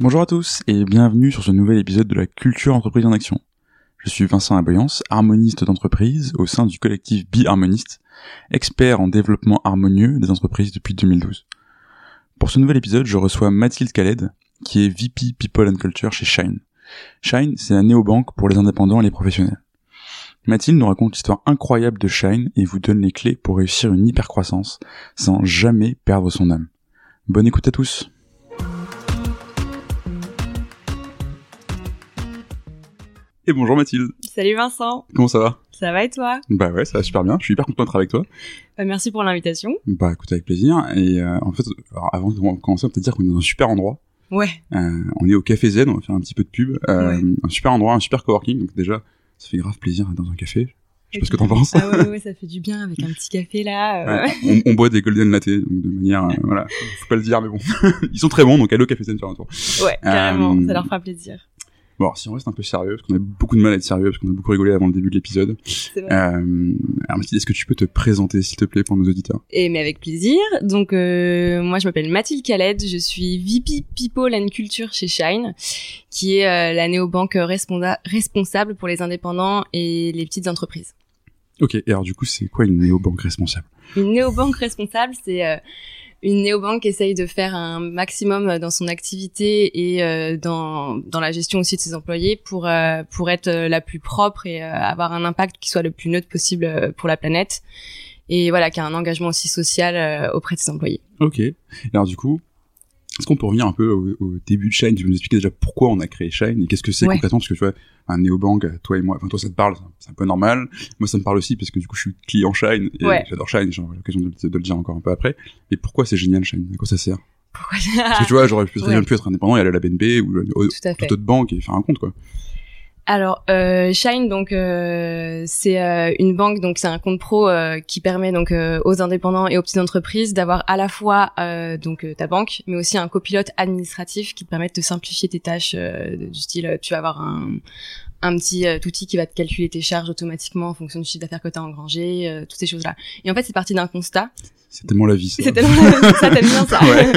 Bonjour à tous et bienvenue sur ce nouvel épisode de la culture entreprise en action. Je suis Vincent Aboyance, harmoniste d'entreprise au sein du collectif Bi-Harmoniste, expert en développement harmonieux des entreprises depuis 2012. Pour ce nouvel épisode, je reçois Mathilde Khaled, qui est VP People and Culture chez Shine. Shine, c'est la néobanque pour les indépendants et les professionnels. Mathilde nous raconte l'histoire incroyable de Shine et vous donne les clés pour réussir une hypercroissance sans jamais perdre son âme. Bonne écoute à tous. Et bonjour Mathilde. Salut Vincent. Comment ça va? Ça va et toi? Bah ouais, ça va super bien. Je suis hyper content d'être avec toi. Bah, merci pour l'invitation. Bah écoute, avec plaisir. Et euh, en fait, alors, avant de commencer, on peut dire qu'on est dans un super endroit. Ouais. Euh, on est au Café Z, on va faire un petit peu de pub. Euh, Ouais. Un super endroit, un super coworking. Donc déjà, ça fait grave plaisir d'être dans un café. Je sais pas ce que t'en penses. Ah ouais, ouais, ça fait du bien avec un petit café là. euh, Ouais. on, on boit des golden latte, donc de manière, euh, voilà, faut pas le dire, mais bon, ils sont très bons, donc allez au Café Z faire un tour. Ouais, carrément, Euh, ça leur fera plaisir. Bon, alors, si on reste un peu sérieux, parce qu'on a beaucoup de mal à être sérieux, parce qu'on a beaucoup rigolé avant le début de l'épisode. C'est vrai. Euh, alors Mathilde, est-ce que tu peux te présenter, s'il te plaît, pour nos auditeurs? Et mais avec plaisir. Donc euh, moi je m'appelle Mathilde Khaled, je suis VP People and Culture chez Shine, qui est euh, la néobanque responsable pour les indépendants et les petites entreprises. Ok, et alors du coup, c'est quoi une néobanque responsable? Une néobanque responsable, c'est euh, une néobanque essaye de faire un maximum dans son activité et euh, dans, dans la gestion aussi de ses employés pour, euh, pour être euh, la plus propre et euh, avoir un impact qui soit le plus neutre possible euh, pour la planète. Et voilà, qui a un engagement aussi social euh, auprès de ses employés. Ok. Alors du coup, est-ce qu'on peut revenir un peu au, au début de Shine? Tu veux nous expliquer déjà pourquoi on a créé Shine et qu'est-ce que c'est Ouais. concrètement? Parce que tu vois, un néobank, toi et moi, enfin toi ça te parle, c'est un peu normal. Moi ça me parle aussi parce que du coup je suis client Shine et Ouais. j'adore Shine, j'aurai l'occasion de, le- de le dire encore un peu après. Mais pourquoi c'est génial Shine? À quoi ça sert? Pourquoi? Parce que tu vois, j'aurais pu Ouais. pu être indépendant et aller à la BNB ou Tout à toute autre banque et faire un compte quoi. Alors euh, Shine donc euh, c'est euh, une banque donc c'est un compte pro euh, qui permet donc euh, aux indépendants et aux petites entreprises d'avoir à la fois euh, donc euh, ta banque mais aussi un copilote administratif qui te permet de te simplifier tes tâches euh, du style tu vas avoir un un petit euh, outil qui va te calculer tes charges automatiquement en fonction du chiffre d'affaires que tu as engrangé, euh, toutes ces choses-là. Et en fait, c'est parti d'un constat. C'est tellement la vie. Ça. C'est tellement ça, t'aimes bien ça. Ouais.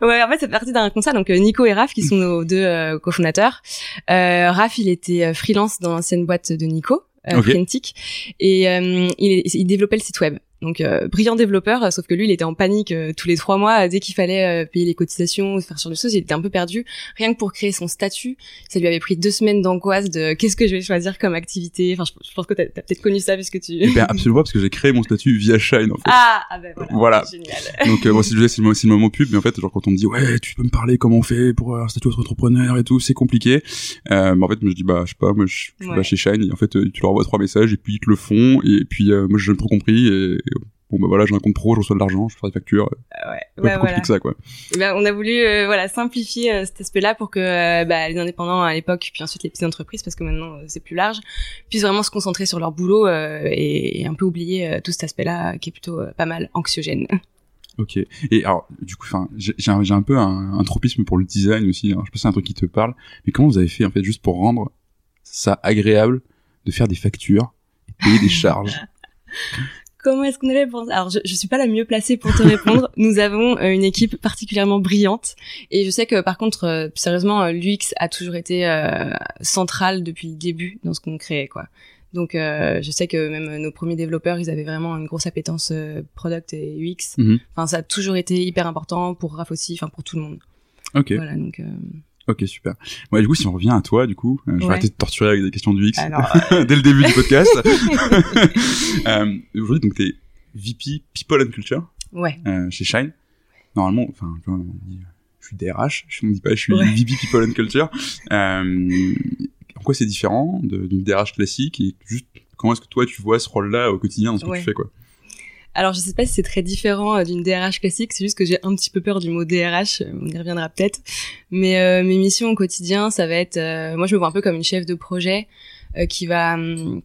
ouais, en fait, c'est parti d'un constat. Donc, Nico et Raph, qui sont nos deux euh, cofondateurs. Euh, Raph, il était euh, freelance dans l'ancienne boîte de Nico, euh, et euh, il, il développait le site web. Donc, euh, brillant développeur, euh, sauf que lui, il était en panique euh, tous les trois mois. euh, dès qu'il fallait euh, payer les cotisations, faire sur des choses, il était un peu perdu. Rien que pour créer son statut, ça lui avait pris deux semaines d'angoisse de qu'est-ce que je vais choisir comme activité? Enfin, je, je pense que t'as as, peut-être connu ça puisque tu... Eh ben absolument parce que j'ai créé mon statut via Shine en fait. Ah, ah ben voilà. Voilà. Génial. Donc euh, bon, si je c'est le, le moment pub, mais en fait, genre quand on me dit ouais, tu peux me parler comment on fait pour euh, un statut entrepreneur et tout, c'est compliqué. Euh, mais en fait, moi je dis bah je sais pas, moi je, je Ouais. chez Shine et en fait euh, tu leur envoies trois messages et puis ils te le font et puis euh, moi j'ai trop compris et bon bah voilà, j'ai un compte pro, je reçois de l'argent, je fais des factures, Ouais, pas ouais, plus compliqué voilà. que ça quoi. Eh ben, on a voulu euh, voilà simplifier euh, cet aspect-là pour que euh, bah, les indépendants à l'époque, puis ensuite les petites entreprises, parce que maintenant euh, c'est plus large, puissent vraiment se concentrer sur leur boulot euh, et, et un peu oublier euh, tout cet aspect-là qui est plutôt euh, pas mal anxiogène. Ok. Et alors du coup, enfin, j'ai un, un peu un, un tropisme pour le design aussi. Alors, je sais pas si c'est un truc qui te parle, mais comment vous avez fait en fait juste pour rendre ça agréable de faire des factures et payer des charges? Comment est-ce qu'on avait pensé Alors, je, je suis pas la mieux placée pour te répondre. Nous avons euh, une équipe particulièrement brillante, et je sais que par contre, euh, sérieusement, euh, l'UX a toujours été euh, central depuis le début dans ce qu'on créait, quoi. Donc, euh, je sais que même nos premiers développeurs, ils avaient vraiment une grosse appétence euh, product et UX. Mhm. Enfin, ça a toujours été hyper important pour Raph aussi, enfin pour tout le monde. Ok. Voilà, donc. Euh, Ok, super. Ouais, du coup, si on revient à toi, du coup, euh, je vais Ouais. arrêter de torturer avec des questions du X Alors, dès le début du podcast. euh, Aujourd'hui, donc, t'es VP People and Culture ouais. euh, chez Shine. Normalement, enfin, on dit, euh, je suis DRH, je ne dit pas je suis Ouais. VP People and Culture. Euh, en quoi c'est différent d'une DRH classique et juste comment est-ce que toi tu vois ce rôle-là au quotidien dans ce que tu fais, quoi? Alors, je sais pas si c'est très différent euh, d'une DRH classique, c'est juste que j'ai un petit peu peur du mot DRH, euh, on y reviendra peut-être. Mais euh, mes missions au quotidien, ça va être, euh, moi je me vois un peu comme une chef de projet euh, qui va hum,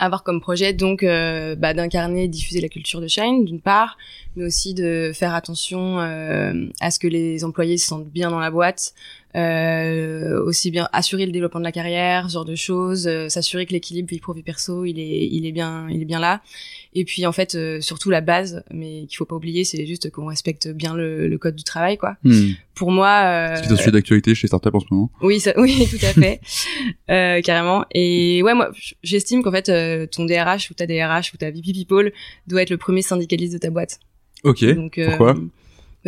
avoir comme projet donc euh, bah, d'incarner, et diffuser la culture de Shine d'une part, mais aussi de faire attention à ce que les employés se sentent bien dans la boîte, euh, aussi bien assurer le développement de la carrière, ce genre de choses, euh, s'assurer que l'équilibre vie pro perso il est il est bien il est bien là. Et puis en fait euh, surtout la base, mais qu'il faut pas oublier, c'est juste qu'on respecte bien le, le, code du travail quoi. Hmm. Pour moi, euh, c'est un sujet d'actualité chez Startup en ce moment. Oui, ça, oui, tout à fait, euh, carrément. Et ouais, moi, j'estime qu'en fait, ton DRH ou ta DRH ou ta VP People doit être le premier syndicaliste de ta boîte. Ok. Donc, Pourquoi?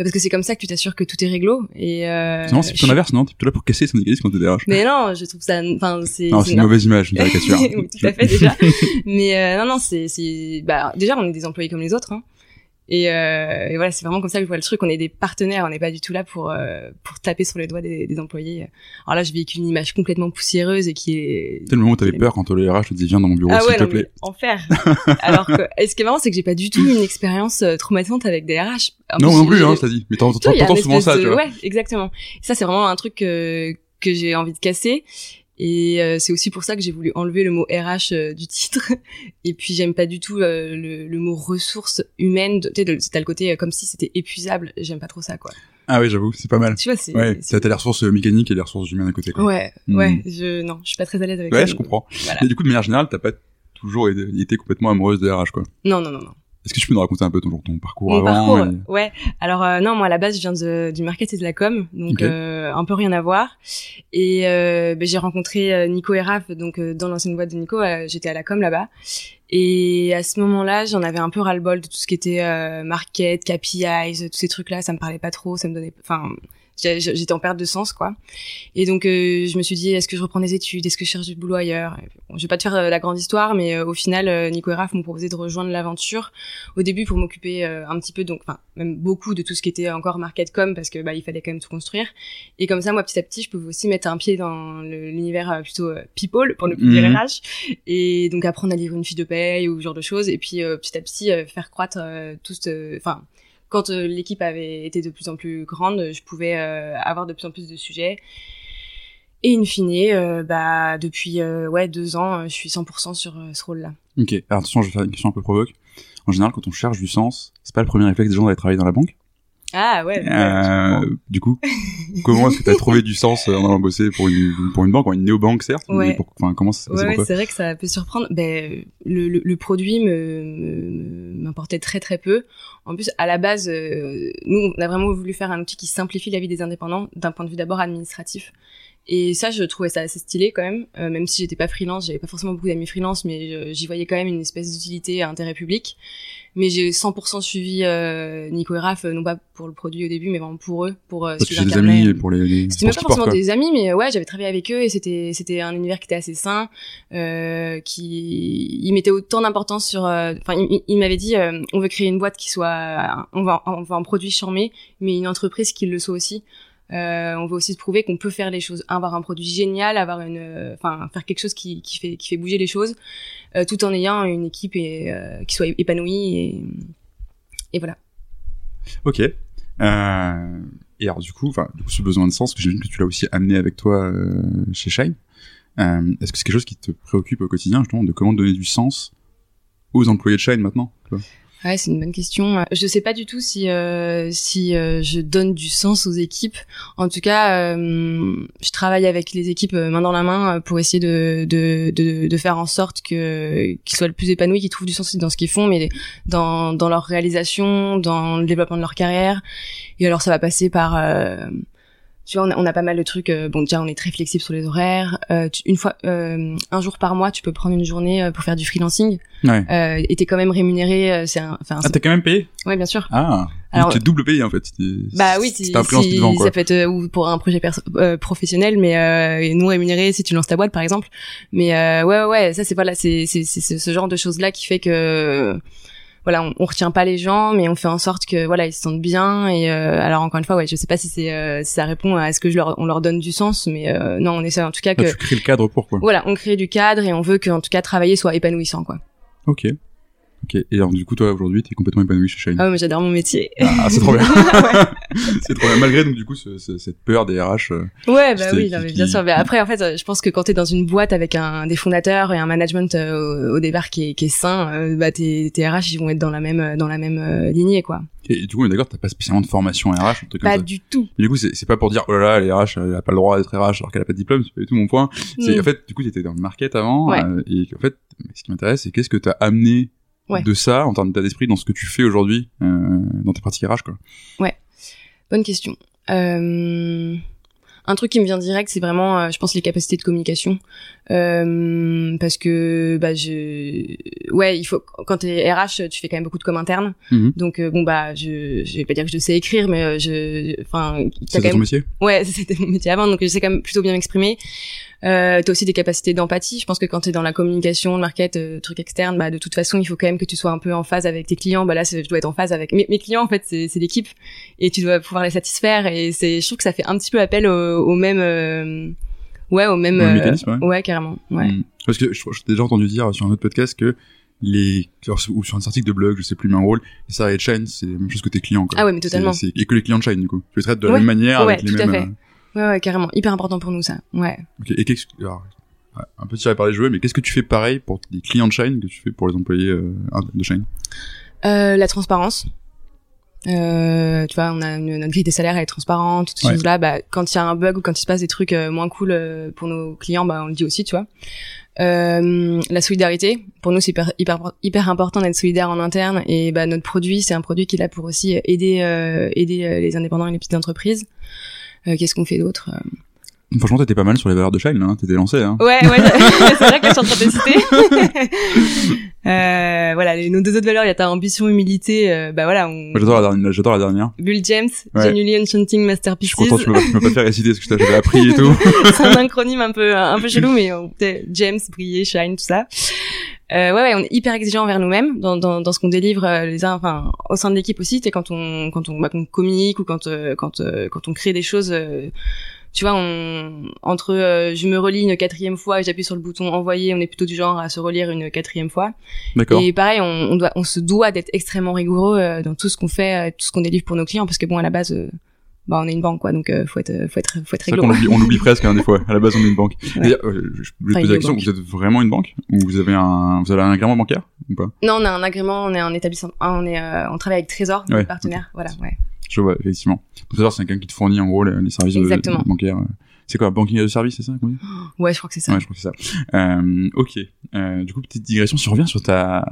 Parce que c'est comme ça que tu t'assures que tout est réglo et euh, non c'est plutôt l'inverse non? T'es plutôt là pour casser les syndicalistes quand t'es DRH mais non je trouve ça enfin c'est non c'est une mauvaise image une caricature. Oui, tout à fait déjà. Mais euh, non non c'est c'est bah déjà on est des employés comme les autres hein. Et, euh, et, voilà, c'est vraiment comme ça que je vois le truc. On est des partenaires, on n'est pas du tout là pour euh, pour taper sur les doigts des, des, employés. Alors là, je véhicule une image complètement poussiéreuse et qui est. C'est le moment où t'avais peur quand le RH te dit viens dans mon bureau ah s'il ouais, te plaît. enfer. Alors que, et ce qui est marrant, c'est que j'ai pas du tout une expérience euh, traumatisante avec des RH. non non plus, hein, ça dit. Mais t'entends souvent ça, tu vois. Ouais, exactement. Et ça, c'est vraiment un truc que que j'ai envie de casser et euh, c'est aussi pour ça que j'ai voulu enlever le mot RH euh, du titre. Et puis j'aime pas du tout euh, le, le, mot ressources humaines. Tu sais, t'as le côté comme si c'était épuisable. J'aime pas trop ça, quoi. Ah oui, j'avoue, c'est pas mal. Tu vois, c'est. Ouais, t'as les ressources mécaniques et les ressources humaines à côté, quoi. Ouais, hmm. ouais. Je non, je suis pas très à l'aise avec. Ouais, je comprends. Voilà. Mais du coup, de manière générale, t'as pas toujours été complètement amoureuse de RH, quoi. Non, non, non, non. Est-ce que tu peux nous raconter un peu ton, ton parcours Mon avant parcours, ouais. Alors euh, non, moi à la base je viens de, du market et de la com, donc euh, un peu rien à voir. Et euh, ben, j'ai rencontré Nico et Raph, donc dans l'ancienne boîte de Nico, j'étais à la com là-bas. Et à ce moment-là, j'en avais un peu ras-le-bol de tout ce qui était market, KPIs, tous ces trucs-là, ça me parlait pas trop, ça me donnait, enfin j'étais en perte de sens quoi. Et donc euh, je me suis dit est-ce que je reprends des études? Est-ce que je cherche du boulot ailleurs? Bon, je vais pas te faire euh, la grande histoire mais euh, au final Nico et Raph m'ont proposé de rejoindre l'aventure. Au début pour m'occuper un petit peu donc enfin même beaucoup de tout ce qui était encore market com parce que bah il fallait quand même tout construire. Et comme ça moi petit à petit je pouvais aussi mettre un pied dans l'univers plutôt people pour ne plus dire RH et donc apprendre à livrer une fiche de paye ou ce genre de choses. Et puis petit à petit faire croître tout enfin quand euh, l'équipe avait été de plus en plus grande, je pouvais euh, avoir de plus en plus de sujets. Et in fine, euh, bah depuis ouais deux ans, je suis 100% sur ce rôle-là. Ok. Alors attention, je vais faire une question un peu provoque. En général, quand on cherche du sens, c'est pas le premier réflexe des gens d'aller travailler dans la banque. Ah ouais. Euh, du coup, comment est-ce que tu as trouvé du sens en allant bosser pour une pour une banque, une néobanque certes, ouais. pour, enfin comment ça ouais, ouais c'est vrai que ça peut surprendre. Ben le, le, le produit me m'importait très très peu. En plus, à la base, euh, nous on a vraiment voulu faire un outil qui simplifie la vie des indépendants d'un point de vue d'abord administratif. Et ça, je trouvais ça assez stylé quand même, euh, même si j'étais pas freelance, j'avais pas forcément beaucoup d'amis freelance, mais j'y voyais quand même une espèce d'utilité à intérêt public. Mais j'ai 100% suivi euh, Nico et Raph, non pas pour le produit au début, mais vraiment pour eux, pour euh, suivre des amis pour les. les c'était même pas forcément des amis, mais ouais, j'avais travaillé avec eux et c'était c'était un univers qui était assez sain, euh, qui il mettait autant d'importance sur. Euh, enfin, il, il m'avait dit, euh, on veut créer une boîte qui soit, on va on va un produit charmé, mais une entreprise qui le soit aussi. Euh, on veut aussi se prouver qu'on peut faire les choses, avoir un produit génial, avoir une, euh, enfin faire quelque chose qui, fait bouger les choses, euh, tout en ayant une équipe qui soit épanouie et, et voilà. Ok. et alors du coup, enfin, ce besoin de sens que j'imagine que tu l'as aussi amené avec toi chez Shine. Est-ce que c'est quelque chose qui te préoccupe au quotidien justement de comment donner du sens aux employés de Shine maintenant Ouais, c'est une bonne question. Je sais pas du tout si euh, si euh, je donne du sens aux équipes. En tout cas, euh, je travaille avec les équipes euh, main dans la main pour essayer de de, de, de faire en sorte que qu'ils soient le plus épanouis, qu'ils trouvent du sens dans ce qu'ils font, mais dans dans leur réalisation, dans le développement de leur carrière. Et alors, ça va passer par tu vois, on a, on a, pas mal de trucs. Euh, bon, déjà, on est très flexible sur les horaires. Euh, une fois, euh, un jour par mois, tu peux prendre une journée euh, pour faire du freelancing. Ouais. Euh, et t'es quand même rémunéré. c'est enfin. Ah, t'es quand même payé? Ouais, bien sûr. Ah. Alors, t'es double payé en fait. Bah oui, c'est un freelance si, quoi. Ça peut être ou pour un projet professionnel, mais non rémunéré si tu lances ta boîte, par exemple. Mais ouais, ouais, ouais, ça c'est voilà, c'est c'est ce genre de choses là qui fait que voilà, on, on, retient pas les gens, mais on fait en sorte que voilà, ils se sentent bien. Et euh, alors encore une fois, ouais, je sais pas si c'est euh, si ça répond à ce que je leur on leur donne du sens, mais euh, non, on essaie en tout cas ah, que. tu crées le cadre pour quoi Voilà, on crée du cadre et on veut que en tout cas travailler soit épanouissant quoi. Ok. Ok. Et alors du coup, toi aujourd'hui, t'es complètement épanoui chez Shine. Ah mais j'adore mon métier. Ah, c'est trop bien. c'est trop bien. Malgré donc du coup ce, ce, cette peur des RH. euh, Ouais, bah oui, non, mais qui- bien sûr. Mais après, en fait, je pense que quand t'es dans une boîte avec un des fondateurs et un management euh, au, départ qui est, qui est sain, euh, bah tes, tes RH ils vont être dans la même dans la même euh, lignée, quoi. Et, du coup, on est d'accord, t'as pas spécialement de formation RH, un truc comme Pas ça. du tout. Et du coup, c'est pas pour dire oh là là, les RH, elle a pas le droit d'être RH alors qu'elle a pas de diplôme, c'est pas du tout mon point. C'est Mm. en fait, du coup, t'étais dans le market avant, Ouais. et en fait, ce qui m'intéresse, c'est qu'est-ce que t'as amené Ouais. de ça en termes d'état d'esprit dans ce que tu fais aujourd'hui euh, dans tes pratiques RH, quoi. Bonne question. Euh, un truc qui me vient direct, c'est vraiment, euh, je pense, les capacités de communication, parce que bah je, ouais, il faut quand t'es RH, tu fais quand même beaucoup de com interne, Mhm. donc bon bah je, je vais pas dire que je sais écrire, mais je, enfin, C'est quand ton même métier? Ouais, c'était mon métier avant, donc je sais quand même plutôt bien m'exprimer. Euh, t'as aussi des capacités d'empathie. Je pense que quand t'es dans la communication, le market, euh, truc externe, bah de toute façon, il faut quand même que tu sois un peu en phase avec tes clients. Bah là, je dois être en phase avec mes, mes clients. En fait, c'est c'est l'équipe et tu dois pouvoir les satisfaire. Et c'est, je trouve que ça fait un petit peu appel au, au même, euh, ouais, au même, Au euh, mécanisme, ouais. carrément, ouais. Mm. Parce que je- j'ai déjà entendu dire sur un autre podcast que les ou sur un article de blog, je sais plus, mais en rôle, les salariés de Shine, c'est la même chose que tes clients. Quoi. Ah ouais, mais totalement. C'est- c'est- Et que les clients de Shine, du coup. Tu les traites de la Ouais. même manière, Ouais, avec les tout à mêmes. fait. Ouais, ouais, carrément. Hyper important pour nous, ça. Ouais. ok. Et qu'est-ce que- alors, ouais, un peu tiré par les cheveux, mais qu'est-ce que tu fais pareil pour les clients de Shine que tu fais pour les employés euh, de Shine Euh, la transparence. Euh, tu vois, on a une, notre grille des salaires, elle est transparente, toutes ces Ouais. choses-là. Bah, quand il y a un bug ou quand il se passe des trucs moins cool pour nos clients, bah, on le dit aussi, tu vois. La solidarité, pour nous, c'est hyper, hyper, hyper important d'être solidaire en interne. Et bah, notre produit, c'est un produit qui est là pour aussi aider, aider les indépendants et les petites entreprises. Euh, Qu'est-ce qu'on fait d'autre Euh, Franchement, t'étais pas mal sur les valeurs de Shine, hein. T'étais lancé, hein. Ouais, ouais, c'est vrai que je suis en train de citer. euh, voilà, nos deux autres valeurs, il y a ta ambition, humilité. euh, bah voilà, on, J'adore la dernière. J'adore la dernière. Bill James, Ouais. Genuinely Enchanting Je Masterpieces. suis content, tu me, pas fait réciter ce que je t'avais appris et tout. c'est un acronyme un peu un peu chelou, mais peut-être James, briller, shine, tout ça. Euh, ouais, ouais, on est hyper exigeant envers nous-mêmes dans, dans, dans ce qu'on délivre euh, les uns, enfin au sein de l'équipe aussi. C'est quand on quand on bah, qu'on communique ou quand euh, quand quand on crée des choses. tu vois, on, entre euh, je me relis une quatrième fois et j'appuie sur le bouton envoyer, on est plutôt du genre à se relire une quatrième fois. D'accord. Et pareil, on, on doit, on se doit d'être extrêmement rigoureux euh, dans tout ce qu'on fait, euh, tout ce qu'on délivre pour nos clients, parce que bon, à la base, euh, bah, on est une banque, quoi, donc euh, faut être, faut être, faut être C'est vrai réglo. on l'oublie presque, hein, des fois. À la base, on est une banque. Ouais. D'ailleurs, euh, je voulais te Enfin, poser la question, banque. vous êtes vraiment une banque? Ou vous avez un, vous avez un agrément bancaire? Ou pas? Non, on a un agrément, on est un établissement, ah, on est, euh, on travaille avec Trésor, Ouais, notre partenaire, voilà, ouais. Je vois, effectivement. L'heure, c'est quelqu'un qui te fournit, en gros, les, les services de- Exactement. bancaires. euh. C'est quoi, banking as a service, c'est ça dit? Ouais, je crois que c'est ça. Ouais, je crois que c'est ça. Euh, ok. Euh, du coup, petite digression. Si on revient sur ta,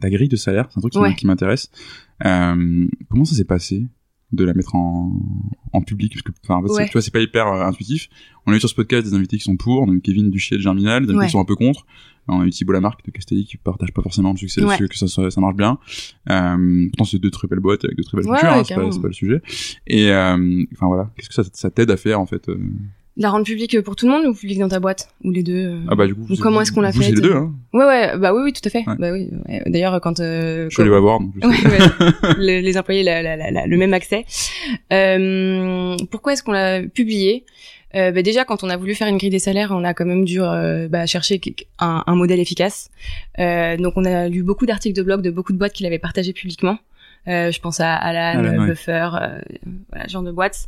ta grille de salaire, c'est un truc qui, Ouais. qui m'intéresse. Euh, comment ça s'est passé? De la mettre en, en public Parce que, enfin, en fait, c'est- Ouais. tu vois, c'est pas hyper euh, intuitif. On a eu sur ce podcast des invités qui sont pour. Eu Kevin Duchier de Germinal, des invités Ouais. qui sont un peu contre. On a eu Thibault Lamarck de Castelli qui partage pas forcément le succès Ouais. que ça, ça, marche bien. Euh, pourtant, c'est deux très belles boîtes avec de très belles cultures, hein, c'est pas, pas le sujet. Et, euh, enfin voilà, qu'est-ce que ça, ça t'aide à faire en fait euh La rendre publique pour tout le monde ou publique dans ta boîte Ou les deux euh Ah bah du coup, Ou comment est-ce qu'on l'a fait les deux, hein. Ouais, ouais, bah oui, oui, tout à fait. Ouais. Bah oui, ouais. D'ailleurs, quand, euh, Je suis allé quand- la voir, je. Ouais, ouais. Le- les employés la- la- la- la- le même accès. Euh, pourquoi est-ce qu'on l'a publié? Euh, bah déjà, quand on a voulu faire une grille des salaires, on a quand même dû euh, bah, chercher un, un modèle efficace. Euh, donc, on a lu beaucoup d'articles de blog de beaucoup de boîtes qui l'avaient partagé publiquement. Euh, je pense à Alan, Alan, ouais. Buffer, euh, voilà, genre de boîtes.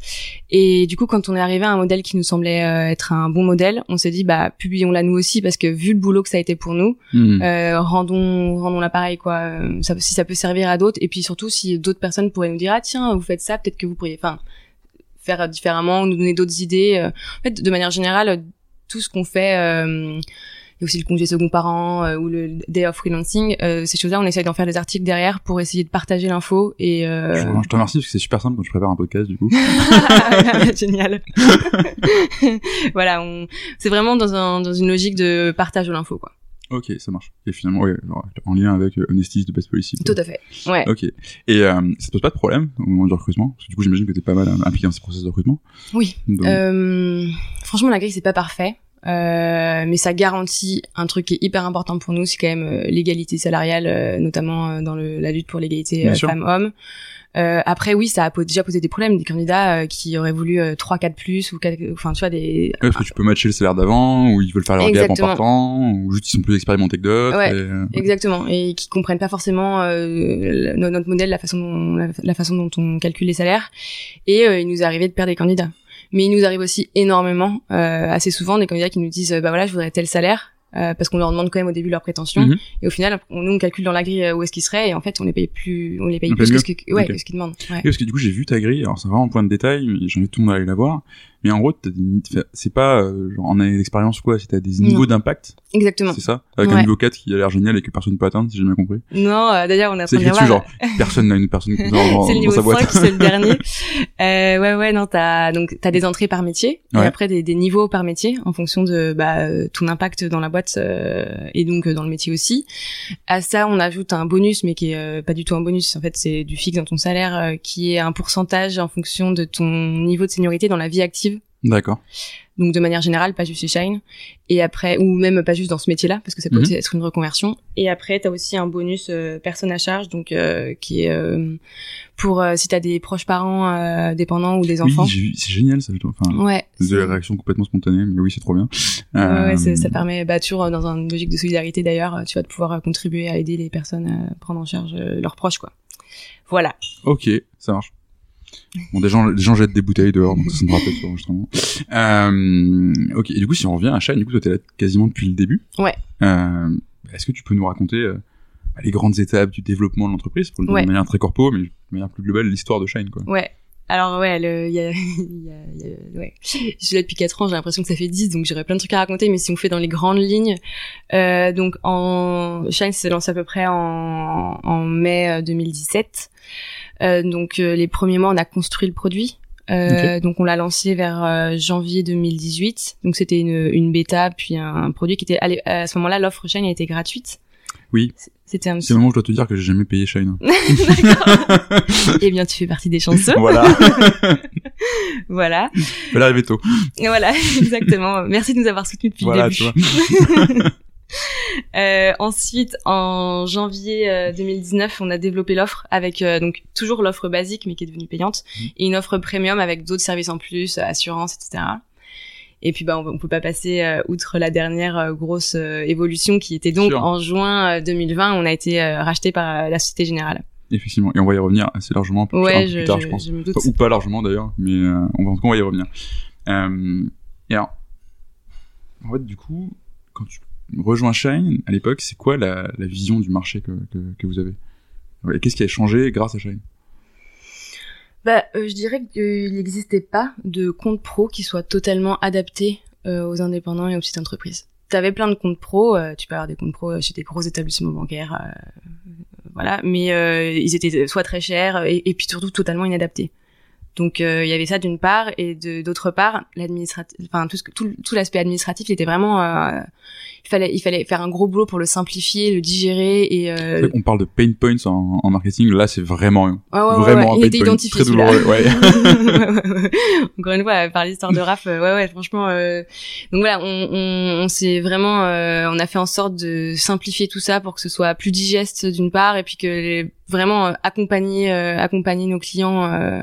Et du coup, quand on est arrivé à un modèle qui nous semblait euh, être un bon modèle, on s'est dit, bah, publions-la nous aussi, parce que vu le boulot que ça a été pour nous, euh, rendons rendons l'appareil quoi Euh, ça, si ça peut servir à d'autres et puis surtout si d'autres personnes pourraient nous dire ah tiens vous faites ça peut-être que vous pourriez enfin faire différemment nous donner d'autres idées en fait de manière générale tout ce qu'on fait euh, y a aussi le congé second parent euh, ou le day of freelancing euh, ces choses-là on essaye d'en faire des articles derrière pour essayer de partager l'info et euh... Je, je te remercie parce que c'est super simple quand je prépare un podcast du coup. génial voilà on c'est vraiment dans un dans une logique de partage de l'info quoi ok, ça marche. Et finalement, ouais, en lien avec euh, de Best Policy. tout à fait ouais Ok. Et euh, ça te pose pas de problème au moment du recrutement? Parce que du coup, j'imagine que t'es pas mal impliqué dans ces processus de recrutement. oui Donc, Euh, franchement, la grille c'est pas parfait. Euh, mais ça garantit un truc qui est hyper important pour nous, c'est quand même euh, l'égalité salariale, euh, notamment euh, dans le, la lutte pour l'égalité femmes-hommes. Euh, après, oui, ça a déjà posé des problèmes, des candidats qui auraient voulu euh, 3 4 plus ou 4, enfin tu vois des Ouais, parce que tu peux matcher le salaire d'avant, ou ils veulent faire leur gap en partant, ou juste ils sont plus expérimentés que d'autres. Ouais. et, Exactement, et qui comprennent pas forcément euh, notre modèle, la façon dont la, la façon dont on calcule les salaires. Et euh, il nous est arrivé de perdre des candidats. Mais il nous arrive aussi énormément, euh, assez souvent, des candidats qui nous disent euh, bah voilà, je voudrais tel salaire. euh, parce qu'on leur demande quand même au début leurs prétentions Mhm. et au final on, nous on calcule dans la grille euh, où est-ce qu'ils seraient et en fait on les paye plus on les paye On plus que ce que ouais Ok. que ce qu'ils demandent ouais. Oui, parce que du coup j'ai vu ta grille, alors c'est vraiment un point de détail, mais j'invite tout le monde à aller la voir. Mais en gros, c'est pas euh, genre en année d'expérience ou quoi, c'est t'as des niveaux d'impact, exactement c'est ça? Avec un niveau 4 qui a l'air génial et que personne peut atteindre, si j'ai bien compris. non euh, d'ailleurs on a C'est écrit dessus genre, personne n'a une personne c'est le niveau sa boîte. 5, c'est le dernier. Euh, ouais, ouais, non, t'as donc t'as des entrées par métier Ouais. et après des, des niveaux par métier en fonction de bah, euh, ton impact dans la boîte euh, et donc dans le métier aussi. À ça, on ajoute un bonus, mais qui est pas du tout un bonus. En fait, c'est du fixe dans ton salaire, qui est un pourcentage en fonction de ton niveau de seniorité dans la vie active. D'accord. Donc de manière générale, pas juste chez Shine. Et après, ou même pas juste dans ce métier-là, parce que ça peut Mhm. aussi être une reconversion. Et après, t'as aussi un bonus euh, personne à charge, donc euh, qui est euh, pour si t'as des proches parents dépendants ou des enfants. Oui, c'est génial ça. Enfin, Ouais. de c'est- la réaction complètement spontanée, mais oui, c'est trop bien. Ouais, ça permet, bah, toujours dans une logique de solidarité d'ailleurs, tu vas pouvoir contribuer à aider les personnes à prendre en charge leurs proches, quoi. Voilà. Ok, ça marche. Bon, des gens, des gens jettent des bouteilles dehors, donc ça me rappelle sur l'enregistrement. Euh, ok, et du coup, si on revient à Shine, du coup, toi, t'es là quasiment depuis le début. Ouais. Euh, Est-ce que tu peux nous raconter euh, les grandes étapes du développement de l'entreprise, pour le dire Ouais. de manière très corpo, mais de manière plus globale, l'histoire de Shine, quoi. Ouais. Alors ouais, le- il y a, il y a, il y a- ouais. Je suis là depuis 4 ans, j'ai l'impression que ça fait 10, donc j'aurais plein de trucs à raconter, mais si on fait dans les grandes lignes, euh, donc en Shine s'est lancé à peu près en, en mai euh, 2017. Euh, donc euh, les premiers mois, on a construit le produit. Euh, Donc on l'a lancé vers euh, janvier 2018. Donc c'était une, une bêta, puis un, un produit qui était à ce moment-là, l'offre Shine a été gratuite. Oui. C'était un C'est le moment où je dois te dire que j'ai jamais payé Shine. D'accord. Eh bien, tu fais partie des chanceux. voilà. Voilà. Fallait arriver tôt. Voilà, exactement. Merci de nous avoir soutenus depuis Voilà, le tu début. vois. Euh, ensuite, en janvier euh, 2019, on a développé l'offre avec euh, donc toujours l'offre basique mais qui est devenue payante Mhm. et une offre premium avec d'autres services en plus, euh, assurance, etc. Et puis bah on, on peut pas passer euh, outre la dernière euh, grosse euh, évolution qui était donc en juin euh, 2020, on a été euh, racheté par euh, la Société Générale. Effectivement. Et on va y revenir assez largement un peu plus, Ouais, peu je, plus tard, je, je pense. je me doute. Enfin, ou pas largement d'ailleurs, mais euh, on va en tout cas on va y revenir. Euh, et alors, en fait, du coup, quand tu rejoins Shine, à l'époque, c'est quoi la, vision du marché que, vous avez? Et qu'est-ce qui a changé grâce à Shine? Bah, euh, je dirais qu'il n'existait pas de compte pro qui soit totalement adapté euh, aux indépendants et aux petites entreprises. T'avais plein de comptes pro, euh, tu peux avoir des comptes pro chez des gros établissements bancaires, voilà, mais ils étaient soit très chers et, et puis surtout totalement inadaptés. Donc euh, il y avait ça d'une part et de d'autre part l'administratif, enfin tout ce que tout, tout l'aspect administratif il était vraiment, euh, il fallait il fallait faire un gros boulot pour le simplifier, le digérer et euh, qu'on parle de pain points en, en marketing, là c'est vraiment Ouais, ouais, ouais, vraiment ouais, un il pain point identifié très douloureux. Encore une fois, par l'histoire de Raph, euh, ouais, ouais, franchement. euh, Donc voilà, on, on, on s'est vraiment, euh, on a fait en sorte de simplifier tout ça pour que ce soit plus digeste d'une part, et puis que les- vraiment accompagner, euh, accompagner nos clients euh,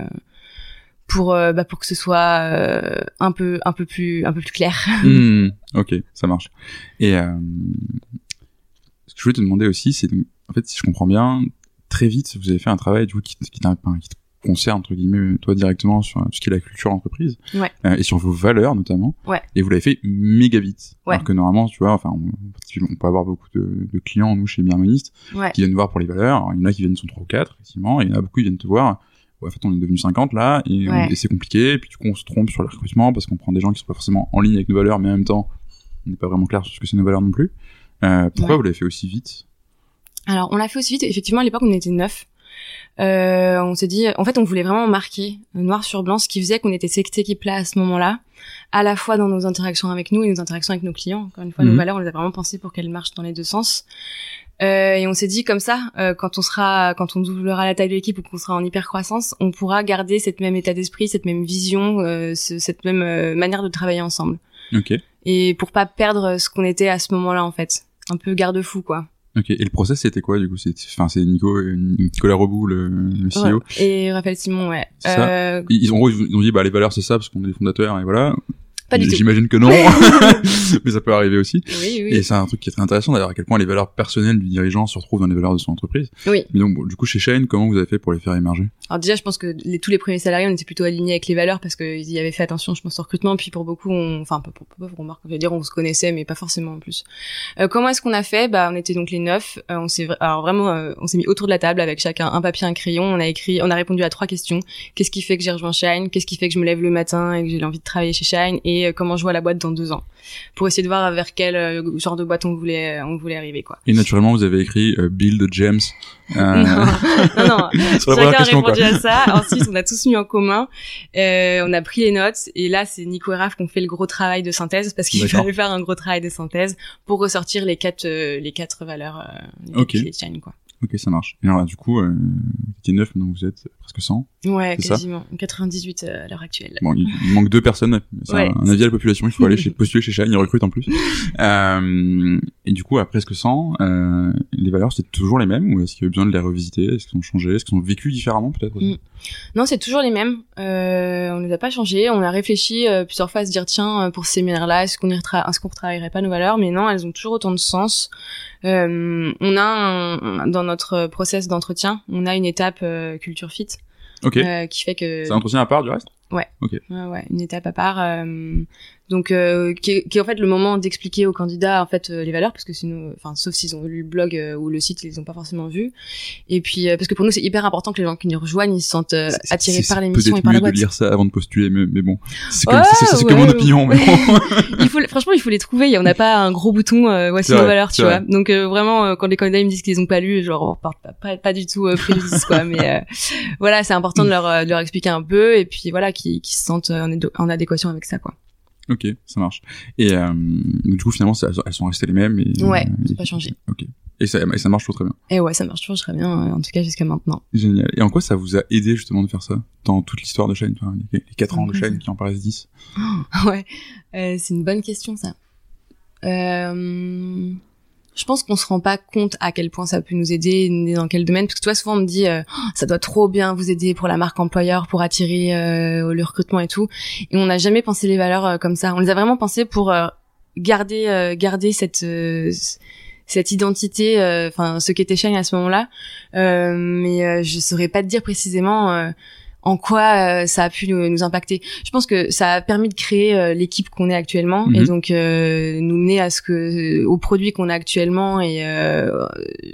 pour, euh, bah, pour que ce soit euh, un peu, un peu plus, un peu plus clair. Hmm, ok, ça marche. Et euh, ce que je voulais te demander aussi, c'est en fait, si je comprends bien, très vite, vous avez fait un travail du coup qui, qui, qui te concerne entre guillemets toi directement sur tout ce qui est la culture d'entreprise Ouais. euh, et sur vos valeurs notamment. Ouais. Et vous l'avez fait méga vite. Ouais. Alors que normalement, tu vois, enfin, on, on peut avoir beaucoup de, de clients nous chez Ouais. qui viennent nous voir pour les valeurs. Alors, il y en a qui viennent sont trois ou quatre effectivement, et il y en a beaucoup qui viennent te voir. En fait, on est devenu 50 là, et, on- Ouais. et c'est compliqué. Et puis du coup, on se trompe sur le recrutement parce qu'on prend des gens qui sont pas forcément en ligne avec nos valeurs, mais en même temps, on n'est pas vraiment clair sur ce que c'est nos valeurs non plus. Euh, pourquoi Ouais. vous l'avez fait aussi vite? Alors, on l'a fait aussi vite. Effectivement, à l'époque, on était neuf. Euh, on s'est dit, en fait, on voulait vraiment marquer noir sur blanc ce qui faisait qu'on était cette équipe-là à ce moment-là, à la fois dans nos interactions avec nous et nos interactions avec nos clients. Encore une fois, Mhm. nos valeurs, on les a vraiment pensées pour qu'elles marchent dans les deux sens. Euh, et on s'est dit comme ça, euh, quand on sera, quand on doublera la taille de l'équipe ou qu'on sera en hyper croissance, on pourra garder cette même état d'esprit, cette même vision, euh, ce- cette même euh, manière de travailler ensemble. Ok. et pour pas perdre ce qu'on était à ce moment-là en fait. Un peu garde-fou quoi. Ok. Et le process c'était quoi du coup? C'est, enfin, c'est Nico, euh, Nicolas Rebout, le, le CEO. Ouais. Et Raphaël Simon, ouais. Ça. Euh, Ils ont, ils ont dit bah les valeurs c'est ça parce qu'on est les fondateurs et voilà. Pas du tout. J'imagine que non, mais ça peut arriver aussi. Oui, oui. Et c'est un truc qui est très intéressant d'ailleurs à quel point les valeurs personnelles du dirigeant se retrouvent dans les valeurs de son entreprise. Oui. Mais donc bon, du coup chez Shane, comment vous avez fait pour les faire émerger? Alors déjà, je pense que les, tous les premiers salariés, on était plutôt alignés avec les valeurs parce qu'ils y avaient fait attention, je pense, au recrutement. Puis pour beaucoup, on, enfin, pas pour, pour, pour remarque, je veux dire, on se connaissait, mais pas forcément en plus. Euh, comment est-ce qu'on a fait? Bah, on était donc les neuf. Euh, on s'est, alors vraiment, euh, on s'est mis autour de la table avec chacun un papier, un crayon. On a écrit, on a répondu à trois questions. Qu'est-ce qui fait que j'ai rejoint Shine Qu'est-ce qui fait que je me lève le matin et que j'ai envie de travailler chez Shine Et euh, comment je vois la boîte dans deux ans Pour essayer de voir vers quel euh, genre de boîte on voulait, on voulait arriver, quoi. Et naturellement, vous avez écrit euh, Build James euh, non, non, non. Chacun a. Quoi. répondu à ça. Ensuite, on a tous mis en commun. Euh, on a pris les notes. Et là, c'est Nico et Raph qui ont fait le gros travail de synthèse parce qu'il fallait faire un gros travail de synthèse pour ressortir les quatre, euh, les quatre valeurs, euh, les quatre Ok. piliers de Shine, quoi. Ok, ça marche. Et alors là, du coup, euh, vous étiez neuf, maintenant vous êtes presque 100. Ouais, quasiment. 98 euh, à l'heure actuelle. Bon, il, il manque deux personnes. C'est Ouais. un, un avis à la population. Il faut aller chez, postuler chez Shine. Ils recrutent en plus. Euh, et du coup, à presque 100, euh, les valeurs, c'est toujours les mêmes ou est-ce qu'il y a eu besoin de les revisiter? Est-ce qu'elles ont changé? Est-ce qu'elles ont vécu différemment peut-être Mm. Non, c'est toujours les mêmes. On les a pas changés. On a réfléchi plusieurs fois à se dire tiens, pour ces séminaires-là, est-ce qu'on est-ce qu'on retravaillerait pas nos valeurs? Mais non, elles ont toujours autant de sens. On a un- dans notre process d'entretien, on a une étape euh, culture fit Ok. euh, qui fait que C'est un entretien à part du reste? Ouais, ouais, une étape à part. euh, donc, euh, qui, est, qui est en fait le moment d'expliquer aux candidats en fait euh, les valeurs, parce que sinon, enfin, sauf s'ils ont lu le blog euh, ou le site, ils les ont pas forcément vu. Et puis, euh, parce que pour nous, c'est hyper important que les gens qui nous rejoignent, ils se sentent euh, attirés par l'émission et par la mieux de boîte. lire ça avant de postuler, mais, mais bon, c'est comme, que ouais, mon opinion. Mais bon. il faut, franchement, il faut les trouver. On n'a pas un gros bouton. Euh, voici nos valeurs, tu vois. Donc euh, vraiment, quand les candidats ils me disent qu'ils ont pas lu, genre on repart pas, pas, pas du tout euh, préjudice quoi. Mais euh, voilà, c'est important de leur, de leur expliquer un peu et puis voilà, qu'ils se sentent en, en adéquation avec ça quoi. Ok, ça marche. Et euh, du coup, finalement, ça- elles sont restées les mêmes. Et, Ouais, euh, et- pas changé. Ok. Et ça, et ça marche toujours très bien. Et ouais, ça marche toujours très bien, euh, en tout cas jusqu'à maintenant. Génial. Et en quoi ça vous a aidé justement de faire ça dans toute l'histoire de Shine, enfin, les, les 4 ans de Ouais. Shine qui en paraissent 10 ouais, euh, c'est une bonne question ça. Euh, je pense qu'on se rend pas compte à quel point ça peut nous aider, dans quel domaine, parce que toi souvent on me dit euh, Oh, ça doit trop bien vous aider pour la marque employeur, pour attirer euh, le recrutement et tout, et on n'a jamais pensé les valeurs euh, comme ça. On les a vraiment pensées pour garder garder cette cette identité, enfin ce qu'était Shine à ce moment-là, mais je saurais pas te dire précisément. Euh, en quoi euh, ça a pu nous, nous impacter. Je pense que ça a permis de créer euh, l'équipe qu'on est actuellement Mhm. et donc euh, nous mener à ce que au produit qu'on a actuellement et euh,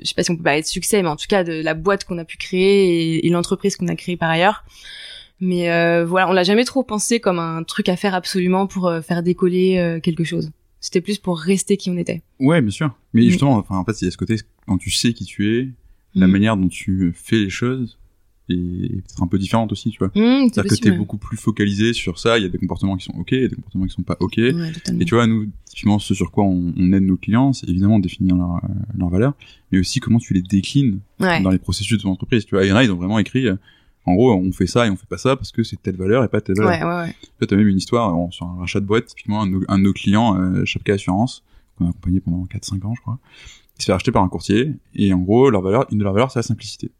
je sais pas si on peut parler de succès mais en tout cas de la boîte qu'on a pu créer et, et l'entreprise qu'on a créée par ailleurs. Mais euh, voilà, on l'a jamais trop pensé comme un truc à faire absolument pour euh, faire décoller euh, quelque chose. C'était plus pour rester qui on était. Ouais, bien sûr. Mais Mm. justement, enfin, en fait, il y a ce côté, quand tu sais qui tu es, la Mm. manière dont tu fais les choses est peut-être un peu différente aussi, tu vois. Mmh, c'est C'est-à-dire que t'es beaucoup plus focalisé sur ça, il y a des comportements qui sont ok, a des comportements qui sont pas ok. Ouais. Et tu vois, nous, typiquement, ce sur quoi on, on aide nos clients, c'est évidemment définir leurs euh, leurs valeurs, mais aussi comment tu les déclines ouais. dans les processus de ton entreprise. Tu vois, il y en a, ils ont vraiment écrit, euh, en gros, on fait ça et on fait pas ça parce que c'est telle valeur et pas telle valeur. ouais, ouais, ouais. Tu vois, as même une histoire euh, sur un rachat de boîte, typiquement, un de nos, un de nos clients, euh, Chapka Assurance, qu'on a accompagné pendant 4-5 ans, je crois, qui se fait racheter par un courtier, et en gros, leur valeur, une de leurs valeurs, c'est la simplicité.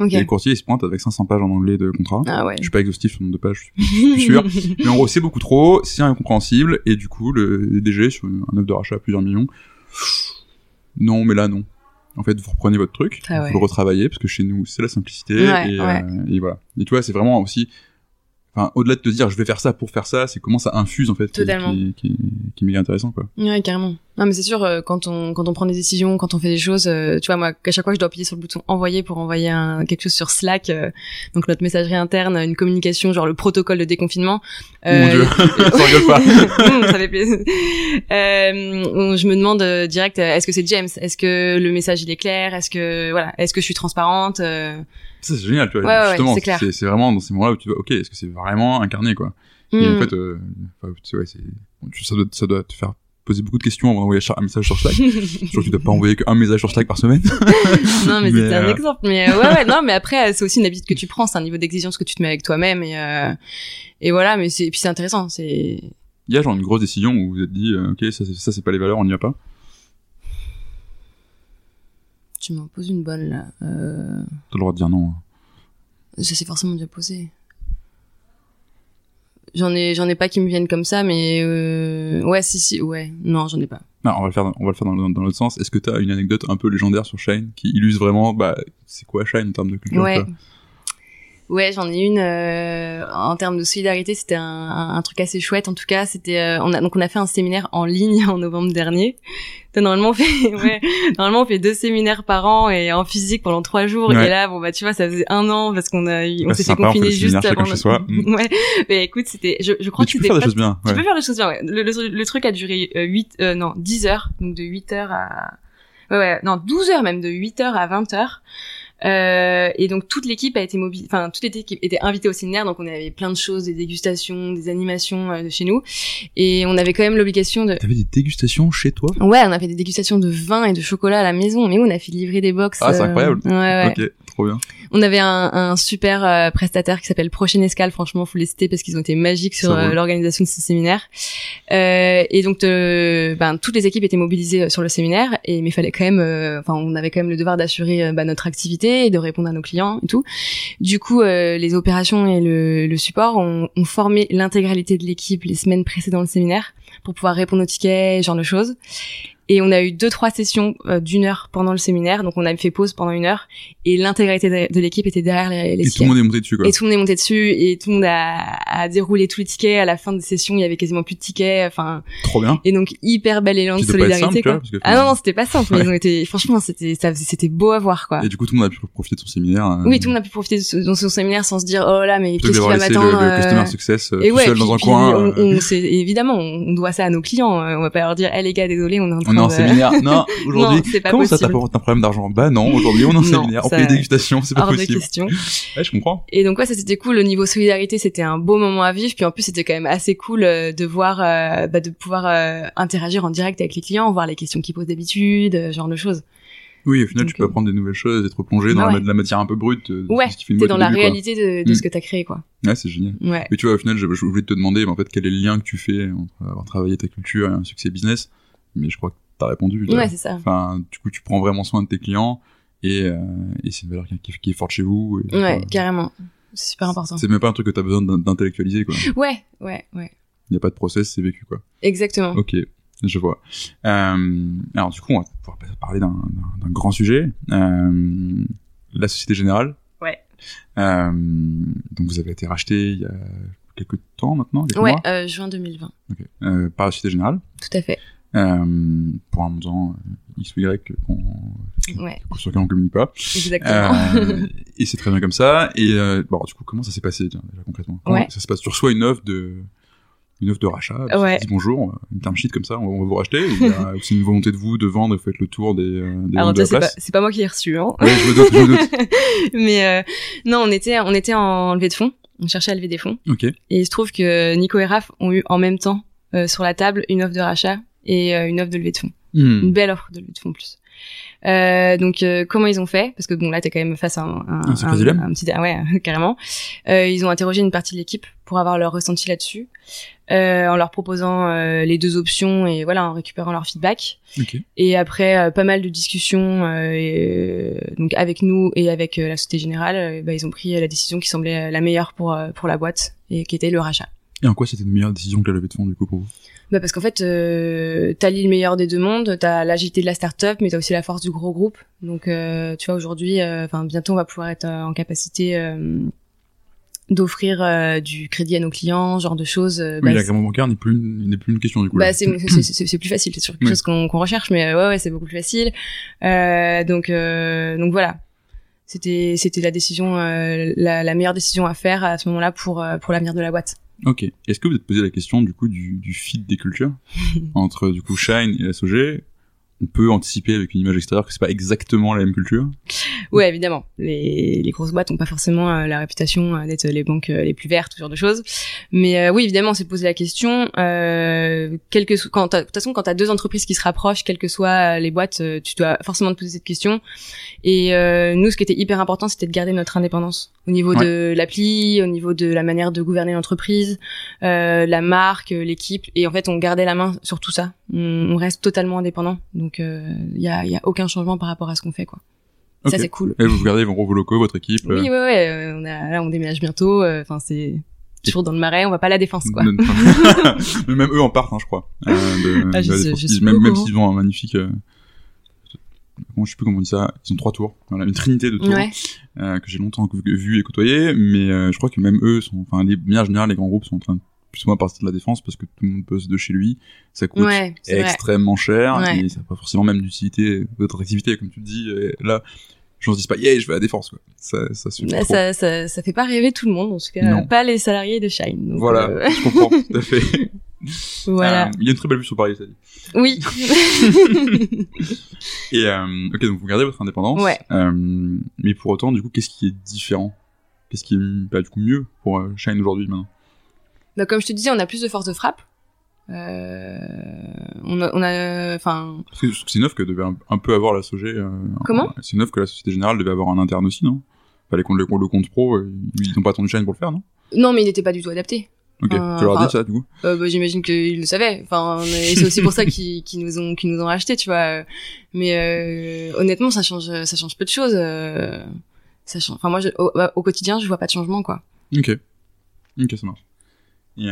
Ok. Et le courtier, il se pointe avec 500 pages en anglais de contrat. Ah ouais. Je suis pas exhaustif sur le nombre de pages, je suis sûr. Mais en gros, c'est beaucoup trop, c'est incompréhensible, et du coup, le DG, sur un offre de rachat à plusieurs millions, non, mais là, non. En fait, vous reprenez votre truc, Ah vous le retravaillez, parce que chez nous, c'est la simplicité, Ouais, et, ouais. euh, et voilà. Et tu vois, c'est vraiment aussi, enfin, au-delà de te dire, je vais faire ça pour faire ça, c'est comment ça infuse, en fait, qui, Totalement. qui, qui, qui est méga intéressant, quoi. Ouais, carrément. Non, mais c'est sûr, euh, quand on quand on prend des décisions, quand on fait des choses, euh, tu vois, moi, à chaque fois, je dois appuyer sur le bouton envoyer pour envoyer un, quelque chose sur Slack, euh, donc notre messagerie interne, une communication, genre le protocole de déconfinement. Mon Dieu, ça rigole pas. Hum, ça fait plaisir. Euh, je me demande euh, direct, euh, est-ce que c'est James? Est-ce que le message il est clair? Est-ce que voilà, est-ce que je suis transparente Euh, Ça, c'est génial, tu vois. Ouais, ouais, Justement, c'est clair. c'est vraiment dans ces moments-là où tu vas, ok, est-ce que c'est vraiment incarné, quoi? Et hum. en fait, euh, ouais, ça doit, ça doit te faire poser beaucoup de questions avant d'envoyer un message sur Slack. Je crois que tu dois pas envoyer qu'un message sur Slack par semaine. non, mais, Mais, c'était un euh, exemple. Mais euh, ouais, ouais, non, mais après, euh, c'est aussi une habitude que tu prends, c'est un niveau d'exigence que tu te mets avec toi-même et euh, et voilà. Mais c'est puis c'est intéressant. C'est Il y a genre une grosse décision où vous vous êtes dit, euh, ok, ça, c'est- ça c'est pas les valeurs, on n'y va pas. Tu m'en poses une bonne là. T'as le droit de dire non. hein. Ça s'est forcément déjà posé. J'en ai, j'en ai pas qui me viennent comme ça, mais euh... ouais, si, si, ouais. Non, j'en ai pas. Non, on va le faire, dans- on va le faire dans, dans l'autre sens. Est-ce que t'as une anecdote un peu légendaire sur Shine qui illustre vraiment, bah, c'est quoi Shine en termes de culture Ouais. Ouais, j'en ai une euh, en termes de solidarité, c'était un, un, un truc assez chouette. En tout cas, c'était euh, on a donc on a fait un séminaire en ligne en novembre dernier. T'as Normalement, on fait ouais, normalement on fait deux séminaires par an et en physique pendant trois jours. Ouais. Et là, bon bah tu vois, ça faisait un an parce qu'on a eu- on Bah, s'est fait sympa, on fait confiner juste avant. chez soi. Ouais, mais écoute, c'était, je, je crois Mais que tu peux faire des choses bien. tu peux faire des choses bien, ouais. Le, le, le truc a duré euh, 8, euh, non, 10 heures. Donc de 8 heures à... Ouais, ouais, non, 12 heures même, de 8 heures à 20 heures. Euh, et donc toute l'équipe a été mobile, enfin toute l'équipe était invitée au séminaire, donc on avait plein de choses, des dégustations, des animations euh, de chez nous, et on avait quand même l'obligation de. T'avais des dégustations chez toi? Ouais, on a fait des dégustations de vin et de chocolat à la maison, mais on a fait livrer des box. Ah, c'est euh, incroyable. Ouais, ouais. Ok, trop bien. On avait un, un super euh, prestataire qui s'appelle Prochaine Escale. Franchement, faut les citer parce qu'ils ont été magiques sur euh, l'organisation de ce séminaire. Euh, et donc, euh, ben, toutes les équipes étaient mobilisées sur le séminaire, et mais fallait quand même, euh, enfin, on avait quand même le devoir d'assurer bah, notre activité et de répondre à nos clients et tout. Du coup, euh, les opérations et le, le support ont, ont formé l'intégralité de l'équipe les semaines précédant le séminaire pour pouvoir répondre aux tickets, ce genre de choses. Et on a eu deux trois sessions euh, d'une heure pendant le séminaire, donc on a fait pause pendant une heure et l'intégralité de, l'équipe était derrière les, les Et tout le monde est monté dessus, quoi. Et tout le monde est monté dessus et tout le monde a, a déroulé tous les tickets. À la fin des sessions, il y avait quasiment plus de tickets. Enfin, Trop bien. et donc hyper bel élan de doit pas solidarité. simple, quoi. parce que, ah non non, c'était pas simple. mais Ouais. ils ont été, franchement, c'était, ça, c'était beau à voir quoi. Et du coup, tout le monde a pu profiter de son séminaire. euh, Oui, tout le monde a pu profiter de son séminaire sans se dire oh là mais qu'est-ce qui va laissé le, m'attendre. le euh, customer success euh, et tout ouais, seul puis- dans un puis coin. on, euh, on- évidemment, on, doit ça à nos clients. euh, On va pas leur dire, eh les gars, désolé, on est en train On est en de... séminaire. Non, aujourd'hui. Comment ça, possible. t'as pas t'as un problème d'argent? Bah non, aujourd'hui on est en séminaire. On ça- fait des dégustations, c'est pas Hors de possible. question. Ouais, je comprends. Et donc ouais, ça c'était cool. Au niveau solidarité, c'était un beau moment à vivre. Puis en plus, c'était quand même assez cool euh, de voir, euh, bah, de pouvoir euh, interagir en direct avec les clients, voir les questions qu'ils posent d'habitude, euh, ce genre de choses. Oui, au final, Donc, tu peux apprendre des nouvelles choses, être plongé dans Ah la, ouais. la matière un peu brute. de Ouais, T'es dans la début, quoi. réalité de, de Mm. ce que t'as créé, quoi. Ouais, c'est génial. Ouais. Mais tu vois, au final, je, je voulais te demander, en fait, quel est le lien que tu fais entre avoir travaillé ta culture et un succès business? Mais je crois que t'as répondu. Ouais, c'est ça. Enfin, du coup, tu prends vraiment soin de tes clients et, euh, et c'est une valeur qui, est forte chez vous. et, Ouais, carrément. C'est super important. C'est même pas un truc que t'as besoin d'in- d'intellectualiser, quoi. Ouais, ouais, ouais. Il n'y a pas de process, c'est vécu, quoi. Exactement. Ok, je vois. Euh, alors, du coup, on va pouvoir parler d'un d'un- d'un grand sujet. Euh, la Société Générale. Ouais. Donc, vous avez été racheté il y a quelques temps maintenant, quelques Ouais, mois juin 2020. Ok. euh, par la Société Générale. Tout à fait. Euh, pour un montant euh, X ou Y qu'on Ouais, sur lequel on communique pas. exactement. Euh, et c'est très bien comme ça. Et bon, du coup, comment ça s'est passé déjà concrètement? Comment Ouais. Ça se passe? Tu reçois une offre de une offre de rachat. tu Ouais. dis bonjour, une term sheet comme ça, on va, vous racheter. Aussi une volonté de vous de vendre, vous faites le tour des, des Alors de c'est pas, c'est pas moi qui l'ai reçu, hein. Ouais, je me doute, je me doute. Mais euh, non, on était, on était en levée de fonds. On cherchait à lever des fonds. Et il se trouve que Nico et Raph ont eu en même temps euh, sur la table une offre de rachat et euh, une offre de levée de fonds. Hmm. Une belle offre de levée de fonds en plus. Euh, donc euh, comment ils ont fait? Parce que bon là t'es quand même face à un, un, Un un petit ah ouais carrément. Euh, ils ont interrogé une partie de l'équipe pour avoir leur ressenti là-dessus, en leur proposant les deux options et voilà en récupérant leur feedback. Et après pas mal de discussions et, donc avec nous et avec la Société Générale, bah, ils ont pris la décision qui semblait la meilleure pour pour la boîte et qui était le rachat. Et en quoi c'était une meilleure décision que la levée de fonds du coup pour vous? Bah parce qu'en fait, euh, t'allies le meilleur des deux mondes, t'as l'agilité de la start-up, mais t'as aussi la force du gros groupe. Donc, euh, tu vois, aujourd'hui, euh, enfin bientôt, on va pouvoir être euh, en capacité d'offrir du crédit à nos clients, ce genre de choses. Oui, bah, l'agrément bancaire n'est plus une, n'est plus une question du coup. bah c'est c'est- plus facile c'est sûr quelque Oui. chose qu'on qu'on recherche mais ouais ouais c'est beaucoup plus facile donc donc voilà c'était c'était la décision la, la meilleure décision à faire à ce moment-là pour pour l'avenir de la boîte Ok. Est-ce que vous êtes posé la question du coup du, du fit des cultures entre du coup Shine et SOG On peut anticiper avec une image extérieure que c'est pas exactement la même culture? ouais évidemment. Les les grosses boîtes ont pas forcément euh, la réputation euh, d'être les banques euh, les plus vertes ce genre de choses. Mais euh, oui évidemment c'est poser la question euh, quel que so- quand t'as- de toute façon quand t'as deux entreprises qui se rapprochent quelles que soient les boîtes tu dois forcément te poser cette question. Et euh, nous ce qui était hyper important c'était de garder notre indépendance au niveau de l'appli, au niveau de la manière de gouverner l'entreprise, euh, la marque, euh, l'équipe. Et en fait, on gardait la main sur tout ça. On, on reste totalement indépendant. Donc, il euh, y, a, y a aucun changement par rapport à ce qu'on fait, quoi. Ça, c'est cool. Et vous gardez vos, locaux, votre équipe Oui, ouais, ouais. euh, on a, là, on déménage bientôt. euh, Enfin, c'est toujours dans le marais. On va pas à la défense, quoi. Mais même eux en partent, hein, je crois. Euh, de, Ah, je de la sais- défense. je suis même s'ils ont un magnifique... Euh, comment, je sais plus comment on dit ça. Ils ont trois tours. Voilà, une trinité de tours. Ouais. euh, que j'ai longtemps vu et côtoyé, mais euh, je crois que même eux sont, enfin, les, bien en général, les grands groupes sont en train de plus ou moins partir de la défense parce que tout le monde bosse de chez lui, ça coûte Ouais, c'est vrai. extrêmement cher Ouais. et ça n'a pas forcément même d'utilité, d'autres activités, comme tu le dis. Là, je ne dis pas, yeah, je vais à la défense, quoi. Ça, ça suffit Là, trop. ça, ça, ça fait pas rêver tout le monde, en tout cas, Non. pas les salariés de Shine. donc, Voilà, euh, je comprends, tout à fait. Voilà. Euh, il y a une très belle vue sur Paris, ça dit. Oui. Et euh, ok, donc vous gardez votre indépendance. Ouais. Euh, mais pour autant, du coup, qu'est-ce qui est différent? Qu'est-ce qui est pas du coup mieux pour Shine aujourd'hui maintenant? Bah, comme je te disais, on a plus de force de frappe. Euh, on a, enfin, c'est offre que devait un, un peu avoir la SOG. euh, Comment? C'est offre que la Société Générale devait avoir en interne aussi, non? Fallait qu'on le, le compte pro, euh, ils n'ont pas attendu Shine pour le faire, non? Non, mais il n'était pas du tout adapté. Ok, Euh, tu leur dit ça, du coup Euh, bah, j'imagine qu'ils le savaient. Enfin, c'est aussi pour ça qu'ils nous ont qu'ils nous ont racheté, tu vois. Mais euh, honnêtement, ça change ça change peu de choses. ça change. Enfin, moi, je- au, au quotidien, je vois pas de changement, quoi. Ok. Ok, ça marche. Et.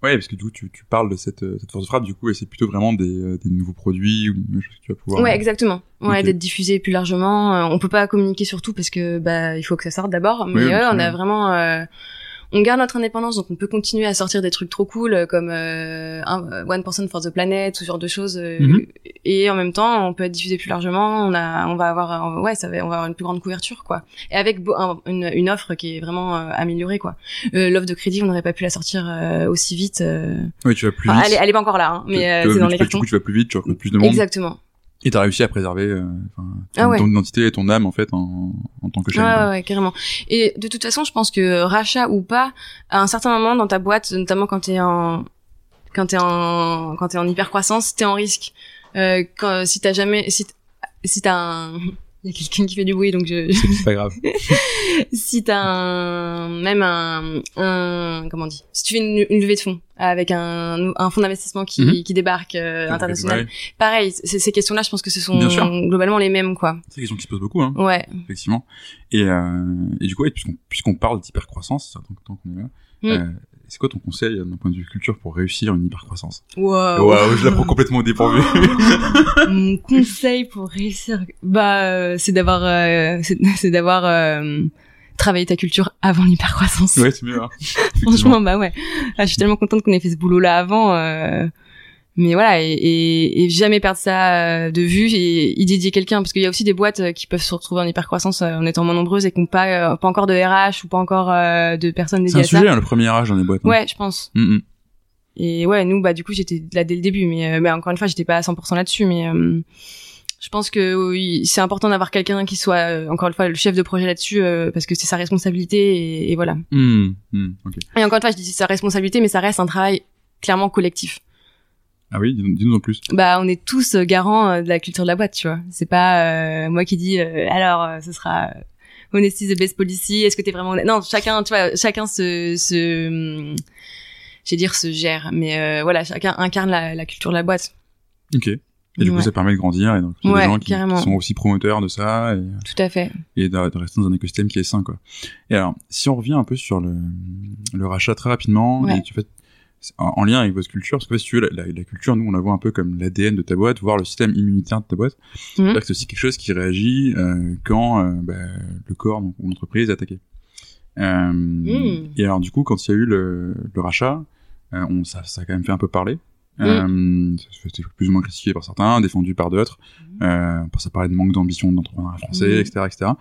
Ouais, parce que du coup, tu, tu parles de cette, cette force de frappe, du coup, et c'est plutôt vraiment des, des nouveaux produits ou des choses que tu vas pouvoir... Ouais, exactement. Ouais, d'être diffusé plus largement. On peut pas communiquer sur tout parce que bah il faut que ça sorte d'abord. Mais ouais, on a vraiment, on garde notre indépendance, donc on peut continuer à sortir des trucs trop cool euh, comme euh, euh, One Person for the Planet, ce genre de choses. euh, Mhm. Et en même temps, on peut être diffusé plus largement. On a, on va avoir, ouais, ça va, on va avoir une plus grande couverture, quoi. Et avec un- une, une offre qui est vraiment euh, améliorée, quoi. Euh, L'offre de crédit, on n'aurait pas pu la sortir euh, aussi vite. euh. Oui, tu vas plus Enfin, vite. elle, est, elle est pas encore là, hein, mais euh, c'est dans les cartons. Du coup, tu vas plus vite, tu recrutes plus de monde. Exactement. Et t'as réussi à préserver euh, enfin, ton, Ah ouais. ton identité et ton âme, en fait, en, en tant que. Ouais, quoi. ouais, ouais, carrément. Et de toute façon, je pense que rachat ou pas, à un certain moment dans ta boîte, notamment quand t'es en quand t'es en quand t'es en hyper croissance, t'es en risque. Euh, quand, si t'as jamais si si t'as un il y a quelqu'un qui fait du bruit donc je C'est pas grave. si t'as un même un, un comment on dit si tu fais une, une levée de fonds avec un, un fonds d'investissement qui, Mhm. qui débarque euh, international Ouais. pareil ces questions là je pense que ce sont globalement les mêmes quoi C'est une question qui se pose beaucoup, hein, ouais effectivement. Et, euh, et du coup, ouais, puisqu'on puisqu'on parle d'hypercroissance, tant, tant qu'on est là, Mm. euh, c'est quoi ton conseil euh, d'un point de vue culture pour réussir une hypercroissance? Wow. Waouh, je la prends complètement au dépourvu. Mon conseil pour réussir, bah, euh, c'est d'avoir, euh, c'est c'est d'avoir travaillé ta culture avant l'hypercroissance. ouais, c'est mieux. Hein. Franchement, bah ouais. Ah, je suis tellement contente qu'on ait fait ce boulot-là avant. euh, mais voilà, et, et, et jamais perdre ça euh, de vue et y dédier quelqu'un, parce qu'il y a aussi des boîtes euh, qui peuvent se retrouver en hypercroissance euh, en étant moins nombreuses et qui n'ont pas, pas encore de RH ou pas encore de personnes C'est dédiées un à ça. sujet, hein, le premier âge dans les boîtes. hein. Ouais, je pense. Mm, mm. Et ouais, nous, bah du coup, j'étais là dès le début, mais, mais encore une fois, j'étais pas à 100% là-dessus, mais euh, je pense que oui, c'est important d'avoir quelqu'un qui soit euh, encore une fois le chef de projet là-dessus, euh, parce que c'est sa responsabilité et, et voilà. Mm, mm, ok. Et encore une fois, je dis c'est sa responsabilité, mais ça reste un travail clairement collectif. Ah oui, dis- dis-nous en plus. Bah, on est tous euh, garants euh, de la culture de la boîte, tu vois. C'est pas euh, moi qui dis euh, alors euh, ce sera honesty the best policy. Est-ce que t'es vraiment non chacun, tu vois, chacun se se hum, j'ai dire se gère, mais euh, voilà, chacun incarne la, la culture de la boîte. Ok. Et du coup, ça permet de grandir et donc il y a Ouais, des gens qui, sont aussi promoteurs de ça et, Tout à fait. et de, de rester dans un écosystème qui est sain, quoi. Et alors, si on revient un peu sur le, le rachat très rapidement, Ouais. et tu fais en, en lien avec votre culture, parce que si tu veux, la, la- la culture, nous, on la voit un peu comme l'ADN de ta boîte, voire le système immunitaire de ta boîte. Mhm. C'est-à-dire que c'est aussi quelque chose qui réagit euh, quand euh, bah, le corps donc, ou l'entreprise est attaqué. Euh, Mhm. Et alors, du coup, quand il y a eu le, le rachat, on, ça, ça a quand même fait un peu parler. Euh, C'était plus ou moins critiqué par certains, défendu par d'autres. Euh, ça parlait de manque d'ambition d'entrepreneuriat français, etc., etc.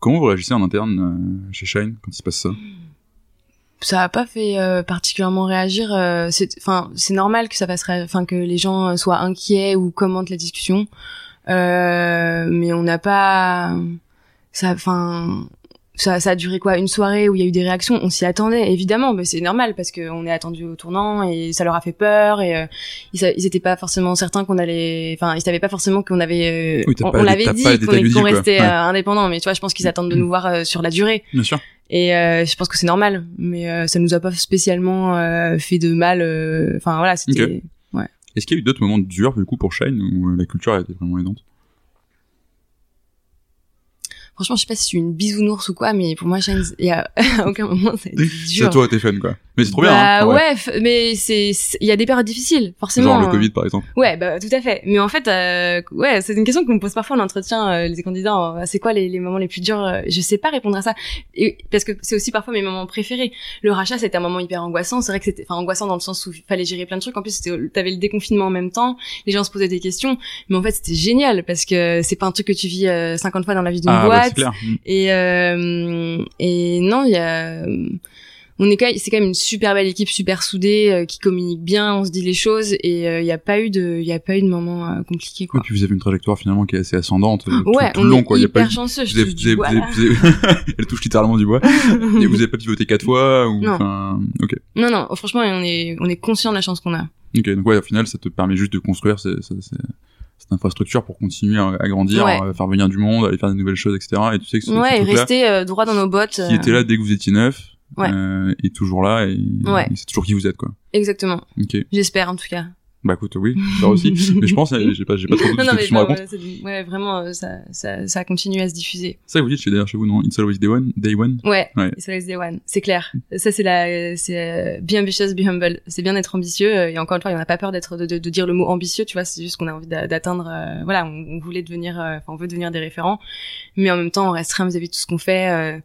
Comment vous réagissez en interne euh, chez Shine quand il se passe ça? Ça a pas fait euh, particulièrement réagir. euh, c'est, enfin, c'est normal que ça fasse, enfin, que les gens euh, soient inquiets ou commentent la discussion. Euh, mais on n'a pas, ça, enfin, ça, ça a duré quoi une soirée où il y a eu des réactions on s'y attendait évidemment mais c'est normal parce qu'on est attendu au tournant et ça leur a fait peur et euh, ils, ils étaient pas forcément certains qu'on allait enfin ils savaient pas forcément qu'on avait euh, Oui, on, l'avait dit qu'on quoi. restait Ouais. euh, indépendant mais tu vois je pense qu'ils attendent de nous voir sur la durée Bien sûr. et je pense que c'est normal mais ça nous a pas spécialement fait de mal enfin voilà c'était Est-ce qu'il y a eu d'autres moments durs du coup pour Shine où la culture a été vraiment aidante? Franchement je sais pas si je suis une bisounours ou quoi mais pour moi Shine il y a à aucun moment ça a été C'est dur toi, t'es fun quoi. Mais c'est trop bien. bah Hein, ouais, f- mais c'est il y a des périodes difficiles forcément Genre le hein. Covid par exemple. Ouais, bah tout à fait. Mais en fait, euh, ouais, c'est une question qu'on me pose parfois en entretien, euh, les candidats. euh, c'est quoi les, les moments les plus durs euh, Je sais pas répondre à ça, Et, parce que c'est aussi parfois mes moments préférés. Le rachat, c'était un moment hyper angoissant. C'est vrai que c'était, enfin, angoissant dans le sens où il fallait gérer plein de trucs. En plus, c'était- t'avais le déconfinement en même temps. Les gens se posaient des questions, mais en fait, c'était génial parce que c'est pas un truc que tu vis euh, 50 fois dans la vie d'une Ah ouais, boîte. c'est clair. Mm. Et euh, et non, il y a on est quand même- c'est quand même une super belle équipe, super soudée, euh, qui communique bien, on se dit les choses et euh, il y a pas eu de il y a pas eu de moment euh, compliqué Et quoi. puis vous avez une trajectoire finalement qui est assez ascendante euh, tout, ouais, tout on le long est quoi. Il y a pas chanceux, je Vous avez, du bois, vous avez- vous avez- Elle touche littéralement du bois. Et vous avez pas pivoté quatre fois ou Non. enfin. Ok. Non non, franchement, on est on est conscient de la chance qu'on a. Ok. Donc ouais, au final, ça te permet juste de construire cette infrastructure pour continuer à, à grandir, Ouais. à faire venir du monde, à aller faire des nouvelles choses, etc. Et tu sais que ce, ce Ouais, et truc-là, rester euh, droit dans nos bottes. qui euh, était là dès que vous étiez neuf, Ouais. euh, est toujours là et, Ouais. et c'est toujours qui vous êtes quoi. Exactement. Ok. J'espère en tout cas. Bah écoute, oui, ça aussi. mais je pense, euh, j'ai pas, j'ai pas trop de Non non mais voilà, ouais, vraiment euh, ça ça ça continue à se diffuser. Ça vous dites chez d'ailleurs chez vous, non? It's always day one, day one? Ouais, Ouais. It's always day one, c'est clair. Ça c'est la, c'est euh, be ambitious, be humble. C'est bien d'être ambitieux et encore une fois, on n'a pas peur d'être de, de, de dire le mot ambitieux, tu vois. C'est juste qu'on a envie d'a- d'atteindre. euh, voilà, on, on voulait devenir, euh, enfin, on veut devenir des référents, mais en même temps, on reste rien vis-à-vis de tout ce qu'on fait. euh,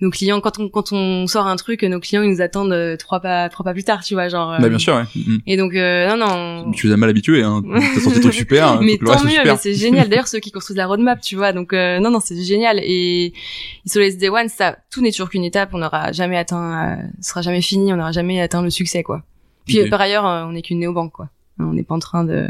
nos clients, quand on quand on sort un truc, nos clients ils nous attendent euh, trois pas trois pas plus tard, tu vois, genre. euh, Bah bien sûr, ouais. Mm. Et donc euh, non non. Tu les as mal habitués, hein. T'as sorti des trucs super. mais le reste tant mieux, mais c'est génial. D'ailleurs, ceux qui construisent la roadmap, tu vois, donc euh, non, non, c'est génial. Et sur les Day One, ça, tout n'est toujours qu'une étape. On n'aura jamais atteint, euh, sera jamais fini. On n'aura jamais atteint le succès, quoi. Puis euh, par ailleurs, euh, on n'est qu'une néobanque, quoi. On n'est pas en train de.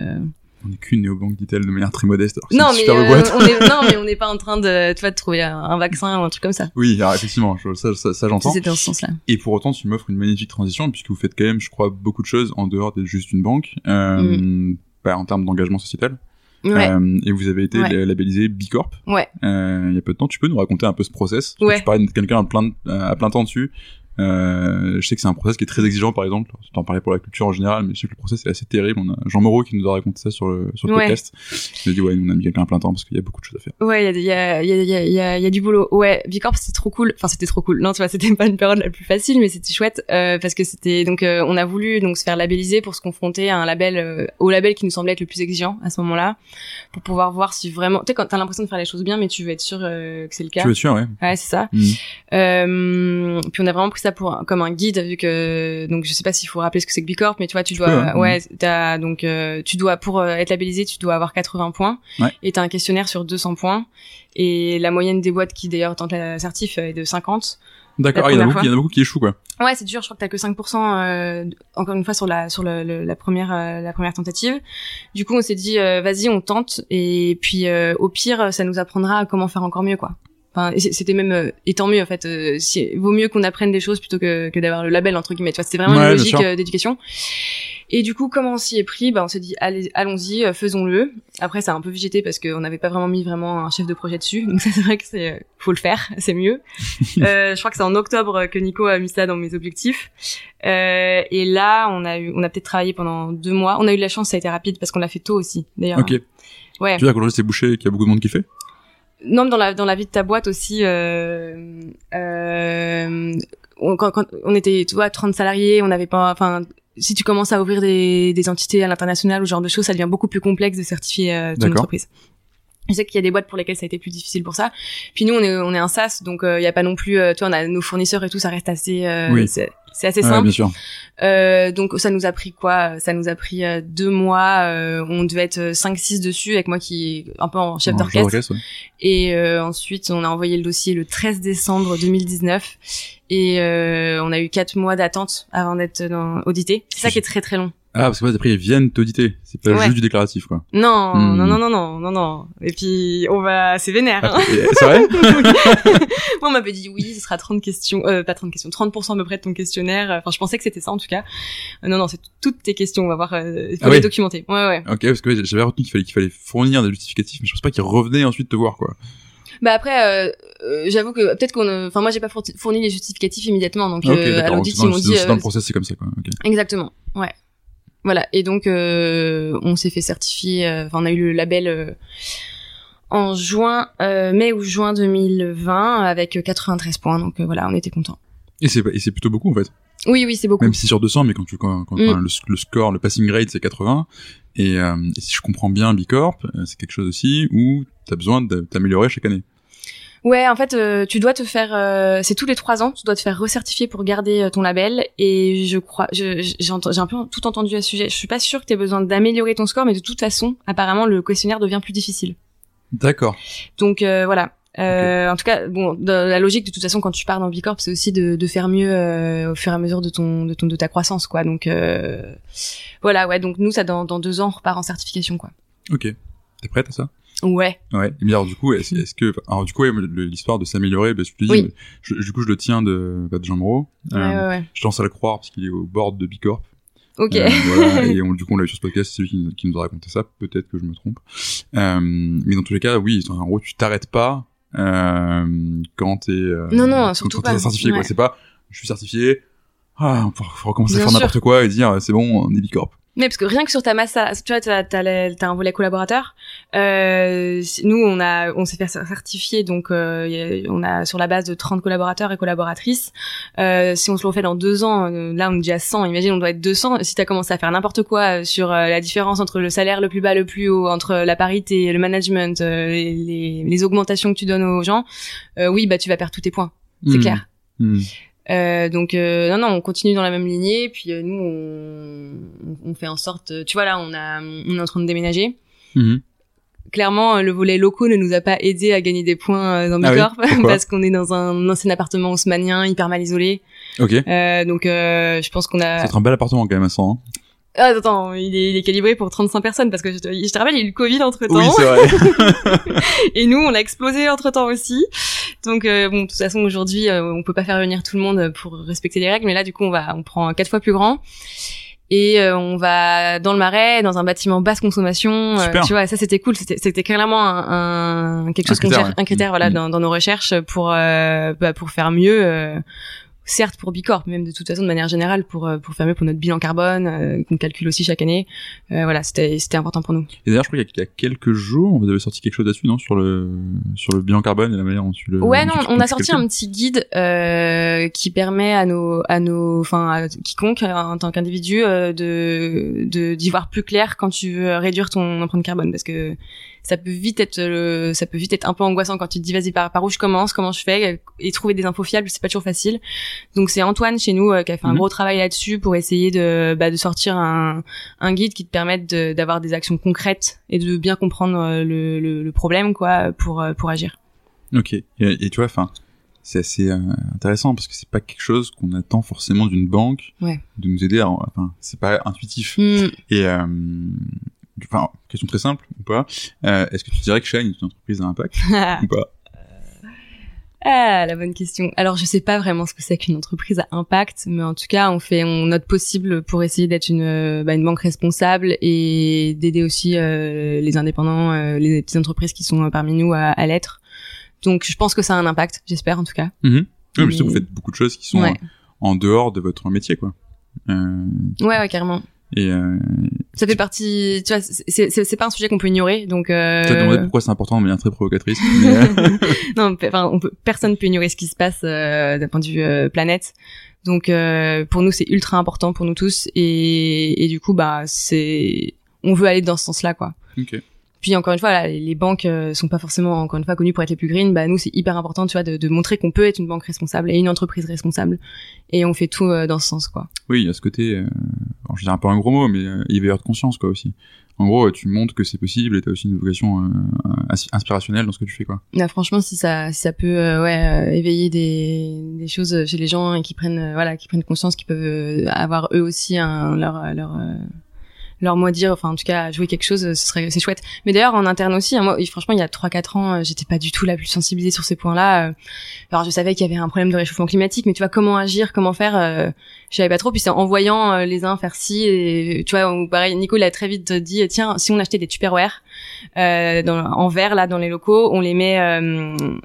On est qu'une néobanque, dit-elle, de manière très modeste. alors que Non, mais euh, boîte. on est non, mais on n'est pas en train de, tu vois, de trouver un, vaccin ou un truc comme ça. Oui, alors effectivement, je- ça, ça, ça j'entends. C'est dans ce sens-là. Et pour autant, tu m'offres une magnifique transition puisque vous faites quand même, je crois, beaucoup de choses en dehors d'être juste une banque, euh, bah, en termes d'engagement sociétal. Mm. Ouais. Euh, et vous avez été Ouais. labellisé B Corp. Ouais. Euh, il y a peu de temps. Tu peux nous raconter un peu ce process? Ouais. Tu parlais de quelqu'un à plein, à plein temps dessus. Euh, je sais que c'est un process qui est très exigeant, par exemple. Tu t'en parlais pour la culture en général, mais je sais que le process est assez terrible. On a Jean Moreau qui nous a raconté ça sur le, sur le Ouais. podcast. Il a dit, ouais, nous, on a mis quelqu'un à plein temps parce qu'il y a beaucoup de choses à faire. Ouais, il y a, il y, a, il y, a, il y, a, il y a du boulot. Ouais, Bicorp, c'était trop cool. Enfin, c'était trop cool. Non, tu vois, c'était pas une période la plus facile, mais c'était chouette euh, parce que c'était donc euh, on a voulu donc se faire labelliser pour se confronter à un label, euh, au label qui nous semblait être le plus exigeant à ce moment-là, pour pouvoir voir si vraiment. Tu sais, quand t'as l'impression de faire les choses bien, mais tu veux être sûr que c'est le cas. Tu veux être sûr, ouais. Ouais, c'est ça. Mhm. Puis on a vraiment pris ça pour comme un guide vu que donc je sais pas s'il faut rappeler ce que c'est que Bicorp mais tu vois tu dois peux, hein. ouais t'as donc euh, tu dois pour euh, être labellisé tu dois avoir 80 points Ouais. et t'as un questionnaire sur 200 points et la moyenne des boîtes qui d'ailleurs tentent la certif est de 50 D'accord. Il y en a beaucoup, il y en a beaucoup qui échouent, quoi. ouais c'est dur je crois que t'as que 5% euh, encore une fois sur la sur le, le- la première euh, la première tentative du coup on s'est dit euh, vas-y on tente et puis au pire ça nous apprendra à comment faire encore mieux quoi Enfin, c'était même euh, et tant mieux en fait. Euh, si, vaut mieux qu'on apprenne des choses plutôt que, que d'avoir le label entre guillemets. Tu vois, c'était vraiment Ouais, une logique euh, d'éducation. Et du coup, comment on s'y est pris? Bah, on s'est dit allez, allons-y, faisons-le. Après, ça a un peu végété parce qu'on n'avait pas vraiment mis vraiment un chef de projet dessus. Donc c'est vrai que c'est faut le faire, c'est mieux. euh, je crois que c'est en octobre que Nico a mis ça dans mes objectifs. Euh, et là, on a eu, on a peut-être travaillé pendant deux mois. On a eu de la chance, ça a été rapide parce qu'on l'a fait tôt aussi. D'ailleurs. Ok. Ouais. Tu veux dire qu'aujourd'hui c'est bouché et qu'il y a beaucoup de monde qui fait? Non, mais dans la dans la vie de ta boîte aussi. Euh, euh, on, quand, quand on était, tu vois, 30 salariés, on n'avait pas, enfin, si tu commences à ouvrir des, des entités à l'international ou ce genre de choses, ça devient beaucoup plus complexe de certifier euh, ton entreprise. Je sais qu'il y a des boîtes pour lesquelles ça a été plus difficile pour ça. Puis nous, on est, on est un SaaS, donc il y a pas non plus, euh, tu vois, on a nos fournisseurs et tout, ça reste assez, euh, Oui. C'est assez Ouais, simple. bien sûr. Euh, donc ça nous a pris quoi? Ça nous a pris euh, deux mois. euh, on devait être 5-6 dessus avec moi qui est un peu en chef d'orchestre. ouais. Et euh, ensuite, on a envoyé le dossier le 13 décembre 2019. Et euh, on a eu quatre mois d'attente avant d'être audité. C'est ça qui est très très long. Ah, parce que ouais, après ils viennent t'auditer. C'est pas Ouais. juste du déclaratif, quoi. Non, Hmm. non, non, non, non, non, non. Et puis, on va, c'est vénère. Hein. c'est vrai Moi, on m'avait dit oui, ce sera 30 questions, euh, pas 30 questions, 30% à peu près de ton questionnaire. Enfin, je pensais que c'était ça en tout cas. Euh, non, non, c'est toutes tes questions. On va voir. Euh, il faut Ah les oui. documenter. Ouais, ouais. Ok, parce que ouais, j'avais retenu qu'il fallait qu'il fallait fournir des justificatifs, mais je pense pas qu'ils revenaient ensuite te voir, quoi. Bah après, euh, euh, j'avoue que peut-être qu'on, euh, enfin moi j'ai pas fourni- les justificatifs immédiatement, donc Ah, ok, euh, à l'audit ils dans, m'ont dit dans le process, c'est comme ça, quoi. Exactement, ouais, voilà. Et donc euh, on s'est fait certifier, euh, enfin on a eu le label euh, en juin, euh, mai ou juin 2020 avec euh, 93 points, donc euh, voilà, on était contents. Et c'est et c'est plutôt beaucoup en fait. Oui, oui, c'est beaucoup. Même si sur 200, mais quand tu quand, quand Mm. le, le score, le passing grade, c'est 80. Et, euh, et si je comprends bien, Bicorp, c'est quelque chose aussi où t'as besoin de t'améliorer chaque année. Ouais, en fait, euh, tu dois te faire, euh, c'est tous les trois ans, tu dois te faire recertifier pour garder euh, ton label. Et je crois, j'ai un peu tout entendu à ce sujet. Je suis pas sûre que tu aies besoin d'améliorer ton score, mais de toute façon, apparemment, le questionnaire devient plus difficile. D'accord. Donc euh, voilà. Euh, En tout cas, bon, dans la logique de toute façon, quand tu pars dans Bicorp, c'est aussi de, de faire mieux euh, au fur et à mesure de ton de ton de ta croissance, quoi. Donc euh, voilà, ouais. Donc nous, ça dans, dans deux ans, on repart en certification, quoi. Ok. T'es prête à ça? Ouais. Ouais. Et bien alors du coup, est-ce que alors du coup, l'histoire de s'améliorer, bah, je te dis, Oui. je- du coup, je le tiens de, bah, de Jean Moreau. Ouais, Euh, ouais, ouais. Je tendance à le croire parce qu'il est au board de Bicorp. Ok. Euh, voilà, et on, du coup, on l'a eu sur ce podcast, c'est lui qui, nous- qui nous a raconté ça. Peut-être que je me trompe. Euh, mais dans tous les cas, oui, en gros, tu t'arrêtes pas quand t'es Non, non, surtout quand pas. certifié. Quoi. Ouais. C'est pas, je suis certifié. Ah, on faut recommencer Bien à faire n'importe quoi et dire c'est bon, on est Bicorp. Mais parce que rien que sur ta masse, tu vois, t'as, t'as, la- t'as un volet collaborateur. Euh, nous, on a, on s'est fait certifier, donc euh, on a sur la base de 30 collaborateurs et collaboratrices. Euh, si on se le refait dans deux ans, là on est déjà 100. Imagine, on doit être 200. Si t'as commencé à faire n'importe quoi sur la différence entre le salaire le plus bas, le plus haut, entre la parité, le management, les, augmentations que tu donnes aux gens, oui, bah tu vas perdre tous tes points. C'est Hmm. clair. Hmm. Euh, donc euh, non non on continue dans la même lignée puis euh, nous on, on- fait en sorte tu vois là on a on est en train de déménager Mhm. clairement euh, le volet locaux ne nous a pas aidé à gagner des points euh, dans Ah oui Bicorp Pourquoi parce qu'on est dans un ancien appartement haussmanien hyper mal isolé Ok. euh, donc euh, je pense qu'on a C'est un bel appartement quand même à 100. Hein. ah, attends, attends il est, il est calibré pour 35 personnes parce que je te, je te rappelle il y a eu le Covid entre temps Oui, c'est vrai. et nous on a explosé entre temps aussi donc euh, bon de toute façon aujourd'hui euh, on peut pas faire venir tout le monde pour respecter les règles mais là du coup on va on prend quatre fois plus grand et euh, on va dans le marais dans un bâtiment basse consommation euh, tu vois ça c'était cool c'était c'était clairement un, un- quelque Un chose qu'on critère, cherche ouais. un critère voilà Mhm. dans, dans nos recherches pour euh, bah, pour faire mieux euh, certes pour Bicorp, mais même de toute façon de manière générale pour euh, pour faire mieux pour notre bilan carbone euh, qu'on calcule aussi chaque année. Euh, voilà, c'était c'était important pour nous. Et d'ailleurs, je crois qu'il y a- quelques jours, vous avez sorti quelque chose là-dessus, non, sur le sur le bilan carbone et la manière dont tu le. Ouais, non, on a sorti un petit guide euh, qui permet à nos, à nos, enfin, à quiconque en tant qu'individu de de d'y voir plus clair quand tu veux réduire ton empreinte carbone, parce que ça peut vite être, le, ça peut vite être un peu angoissant quand tu te dis vas-y par, par où je commence, comment je fais, et trouver des infos fiables, c'est pas toujours facile. Donc c'est Antoine chez nous euh, qui a fait un Mhm. gros travail là-dessus pour essayer de, bah, de sortir un, un guide qui te permette de- d'avoir des actions concrètes et de bien comprendre euh, le, le, le problème, quoi, pour euh, pour agir. Ok. Et, et tu vois, enfin, c'est assez euh, intéressant parce que c'est pas quelque chose qu'on attend forcément d'une banque Ouais. de nous aider. À, enfin, c'est pas intuitif. Hmm. Et euh, enfin, question très simple ou pas euh, Est-ce que tu dirais que Shine est une entreprise à impact ou pas? Ah, la bonne question. Alors, je sais pas vraiment ce que c'est qu'une entreprise à impact, mais en tout cas, on fait on note possible pour essayer d'être une euh, bah, une banque responsable et d'aider aussi euh, les indépendants, euh, les petites entreprises qui sont euh, parmi nous à, à l'être. Donc, je pense que ça a un impact, j'espère en tout cas. Oui, mais je sais que Mais- vous faites beaucoup de choses qui sont Ouais. euh, en dehors de votre métier, quoi. Euh, Ouais, ouais, carrément. Et euh, Ça fait partie, tu vois, c'est pas un sujet qu'on peut ignorer, donc. Euh... tu as demandé pourquoi c'est important de manière très provocatrice. mais, euh, non, enfin, on peut, personne peut ignorer ce qui se passe euh, d'un point de vue planète. Donc, pour nous, c'est ultra important pour nous tous, et, et du coup, bah, c'est, on veut aller dans ce sens-là, quoi. ok. Puis encore une fois, là, les banques sont pas forcément encore une fois connues pour être les plus green. Bah nous, c'est hyper important, tu vois, de, de montrer qu'on peut être une banque responsable et une entreprise responsable, et on fait tout dans ce sens, quoi. Oui, il y a ce côté, je dirais un peu un gros mot, mais euh, éveilleur de conscience, quoi, aussi. En gros, tu montres que c'est possible et t'as aussi une vocation euh, inspirationnelle dans ce que tu fais, quoi. Franchement, si ça, si ça peut, euh, euh, éveiller des, choses chez les gens et qui prennent, voilà, qui prennent conscience qu'ils peuvent avoir eux aussi leur, leur leur mot dire enfin en tout cas jouer quelque chose ce serait c'est chouette mais d'ailleurs en interne aussi hein, moi franchement il y a trois quatre ans euh, j'étais pas du tout la plus sensibilisée sur ces points-là euh. alors je savais qu'il y avait un problème de réchauffement climatique mais tu vois comment agir comment faire euh, je savais pas trop puis c'est en voyant euh, les uns faire ci et tu vois pareil Nico l'a très vite dit tiens si on achetait des tupperware euh, dans, en verre là dans les locaux on les met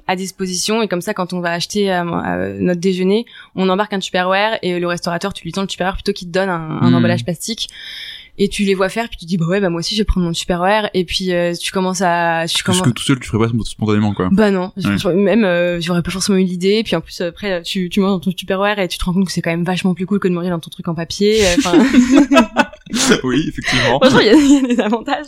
à disposition et comme ça quand on va acheter notre déjeuner on embarque un tupperware et le restaurateur tu lui tends le tupperware plutôt qu'il te donne un, un mmh. emballage plastique et tu les vois faire puis tu dis bah ouais bah moi aussi je vais prendre mon superware et puis euh, tu commences à tu commences que tout seul tu ferais pas spontanément quoi. Bah non même euh, j'aurais pas forcément eu l'idée. Puis en plus après tu tu manges dans ton superware et tu te rends compte que c'est quand même vachement plus cool que de manger dans ton truc en papier euh, oui effectivement. Franchement il y, a des avantages.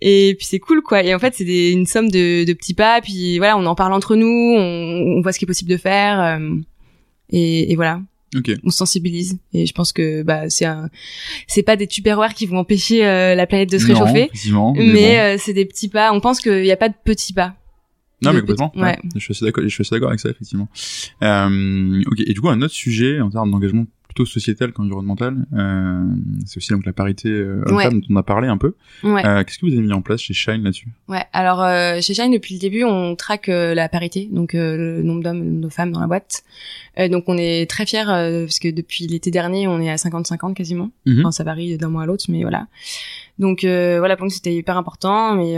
Et puis c'est cool quoi. Et en fait c'est une somme de, de petits pas. Puis voilà on en parle entre nous on, on voit ce qui est possible de faire et, et voilà Okay. On sensibilise et je pense que bah c'est un c'est pas des tupperwares qui vont empêcher euh, la planète de se réchauffer, mais, euh, c'est des petits pas. On pense qu'il n'y a pas de petits pas. Non mais complètement. Ouais. Je suis assez d'accord. Je suis assez d'accord avec ça effectivement. Euh, ok. Et du coup un autre sujet en termes d'engagement plutôt sociétal qu'environnemental. Euh, c'est aussi donc la parité euh, homme-femme dont on a parlé un peu. Ouais. Euh, Qu'est-ce que vous avez mis en place chez Shine là-dessus? Ouais, alors euh, chez Shine depuis le début, on traque euh, la parité, donc le nombre d'hommes, et le nombre de femmes dans la boîte. donc on est très fiers parce que depuis l'été dernier, on est à 50-50 quasiment. Mhm. Enfin, ça varie d'un mois à l'autre, mais voilà. Donc voilà, pour nous c'était hyper important. Mais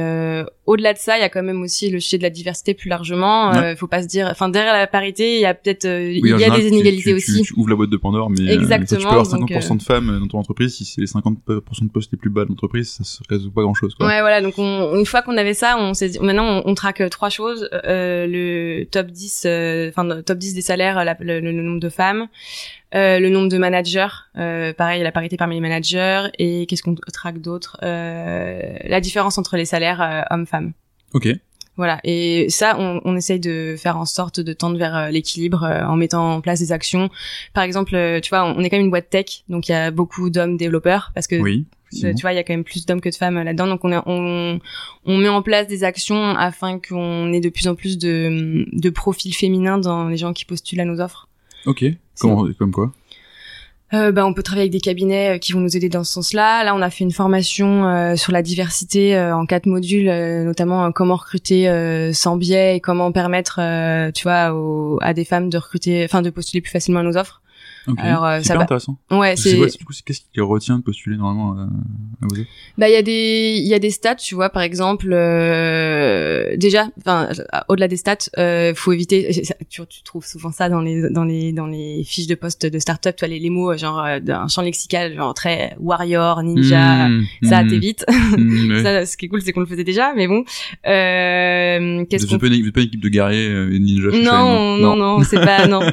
au-delà de ça, il y a quand même aussi le sujet de la diversité plus largement. Euh, faut pas se dire, enfin derrière la parité, il y a peut-être, il y a des inégalités aussi. Tu, ouvres la boîte de Pandore, mais Exactement, tu peux avoir 50% de femmes dans ton entreprise. Si c'est les 50% de postes les plus bas de l'entreprise, ça se résout pas grand-chose. Ouais, voilà. Donc on, une fois qu'on avait ça, on s'est maintenant on, on, traque trois choses le top 10, enfin top 10 des salaires, le, le, nombre de femmes. Euh, le nombre de managers, euh, pareil, la parité parmi les managers, et qu'est-ce qu'on traque d'autre euh, La différence entre les salaires euh, hommes-femmes. Ok. Voilà, et ça, on, on, essaye de faire en sorte de tendre vers euh, l'équilibre en mettant en place des actions. Par exemple, tu vois, on est quand même une boîte tech, donc il y a beaucoup d'hommes développeurs, parce que oui, tu vois, il y a quand même plus d'hommes que de femmes là-dedans, donc on, on, on met en place des actions afin qu'on ait de plus en plus de, de profils féminins dans les gens qui postulent à nos offres. Ok. Comment, comme quoi? Euh, bah, on peut travailler avec des cabinets euh, qui vont nous aider dans ce sens-là. Là, on a fait une formation euh, sur la diversité euh, en quatre modules, notamment comment recruter sans biais et comment permettre, tu vois, à des femmes de recruter, enfin de postuler plus facilement à nos offres. Alors euh, ça intéressant. Ouais, c'est du coup qu'est-ce qui te retient de postuler normalement à, à vos Bah il y a des il y a des stats, tu vois par exemple euh, déjà enfin au-delà des stats, euh, faut éviter tu, tu, trouves souvent ça dans les dans les dans les fiches de poste de start-up, tu vois les, les mots genre euh, d'un champ lexical genre très warrior, ninja, mmh, ça mmh, t'évite. Mmh, ça ce qui est cool c'est qu'on le faisait déjà mais bon euh qu'est-ce qu'on pas, une, pas une équipe de guerriers euh, ninja non, non, non, non, c'est pas non.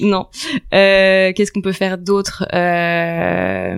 non. Euh, Qu'est-ce qu'on peut faire d'autre euh,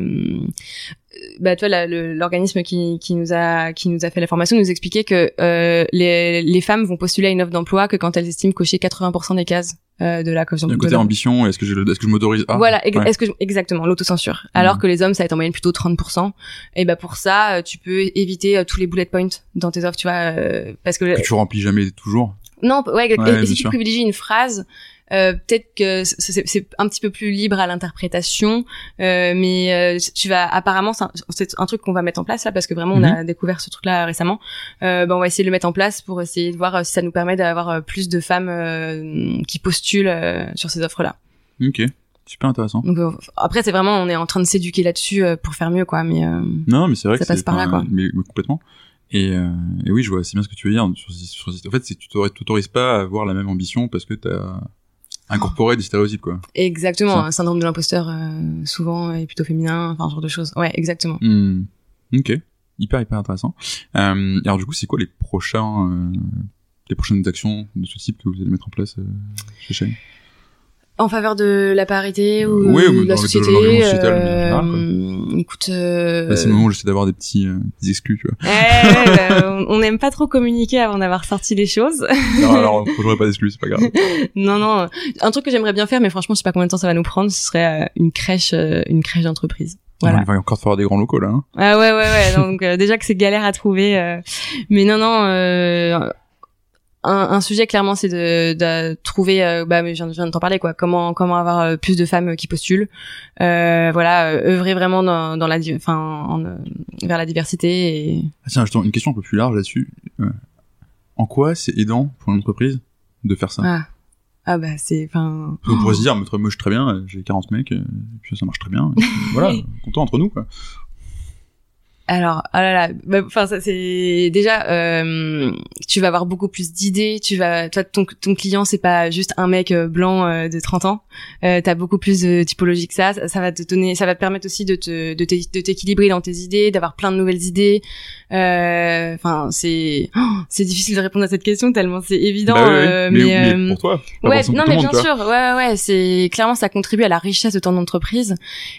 bah toi l'organisme qui, qui nous a qui nous a fait la formation nous expliquait que euh, les, les femmes vont postuler à une offre d'emploi que quand elles estiment cocher 80% des cases euh, de la coefficient de côté ambition est-ce que je est-ce que je m'autorise ah, voilà est-ce que exactement l'autocensure. Alors mmh. que les hommes ça va être en moyenne plutôt 30% et bah pour ça euh, tu peux éviter euh, tous les bullet points dans tes offres tu vois euh, parce que, que tu remplis jamais toujours? Non ouais, et, si tu privilégies une phrase euh, peut-être que c'est un petit peu plus libre à l'interprétation, euh, mais euh, tu vas apparemment c'est un, truc qu'on va mettre en place là parce que vraiment on a mhm. découvert ce truc-là récemment. Euh, ben on va essayer de le mettre en place pour essayer de voir si ça nous permet d'avoir plus de femmes qui postulent sur ces offres-là. Ok. Super intéressant. Donc, après, c'est vraiment, on est en train de s'éduquer là-dessus pour faire mieux, quoi. Mais non, mais c'est vrai ça que passe par là, quoi. Mais, complètement. Et, et, oui, je vois, c'est bien ce que tu veux dire. Sur, sur, en fait, c'est tu t'autorises pas à avoir la même ambition parce que t'as incorporer des stéréotypes quoi. Exactement, un syndrome de l'imposteur euh, souvent est plutôt féminin, enfin ce genre de choses. Ouais, exactement. Hmm. Ok, hyper hyper intéressant. Euh, alors du coup, c'est quoi les prochains euh, les prochaines actions de ce type que vous allez mettre en place euh, chez Shane en faveur de la parité ou de la société. Euh, écoute, euh... c'est le moment où j'essaie d'avoir des petits, euh, des exclus, tu vois. Eh, on n'aime pas trop communiquer avant d'avoir sorti les choses. non, alors j'aurais pas d'exclus, c'est pas grave. non, non, un truc que j'aimerais bien faire, mais franchement, je sais pas combien de temps ça va nous prendre, ce serait euh, une crèche, euh, une crèche d'entreprise. Voilà. Il va encore falloir des grands locaux là. Hein. Ah ouais ouais ouais. donc euh, déjà que c'est galère à trouver, euh, mais non non. Euh, un, un, sujet clairement c'est de, de, trouver euh, bah je viens, je viens de t'en parler quoi comment comment avoir euh, plus de femmes qui postulent euh, voilà œuvrer vraiment dans, dans la enfin vers la diversité et ah, tiens une question un peu plus large là-dessus en quoi c'est aidant pour l'entreprise de faire ça? Ah. Ah bah c'est enfin. On pourrait se dire, mais moi je très bien, j'ai 40 mecs, et puis ça marche très bien. voilà, content entre nous quoi. Alors, oh là là, bah, enfin ça c'est déjà, euh, tu vas avoir beaucoup plus d'idées. Tu vas, toi ton ton client c'est pas juste un mec euh, blanc euh, de 30 ans. Euh, T'as beaucoup plus de typologie que ça. ça. va te donner, ça va te permettre aussi de te de t'équilibrer dans tes idées, d'avoir plein de nouvelles idées. Euh, enfin c'est oh, c'est difficile de répondre à cette question tellement c'est évident. Bah euh, mais, mais, pour toi. Ouais, non mais bien sûr. Ouais ouais, c'est clairement ça contribue à la richesse de ton entreprise.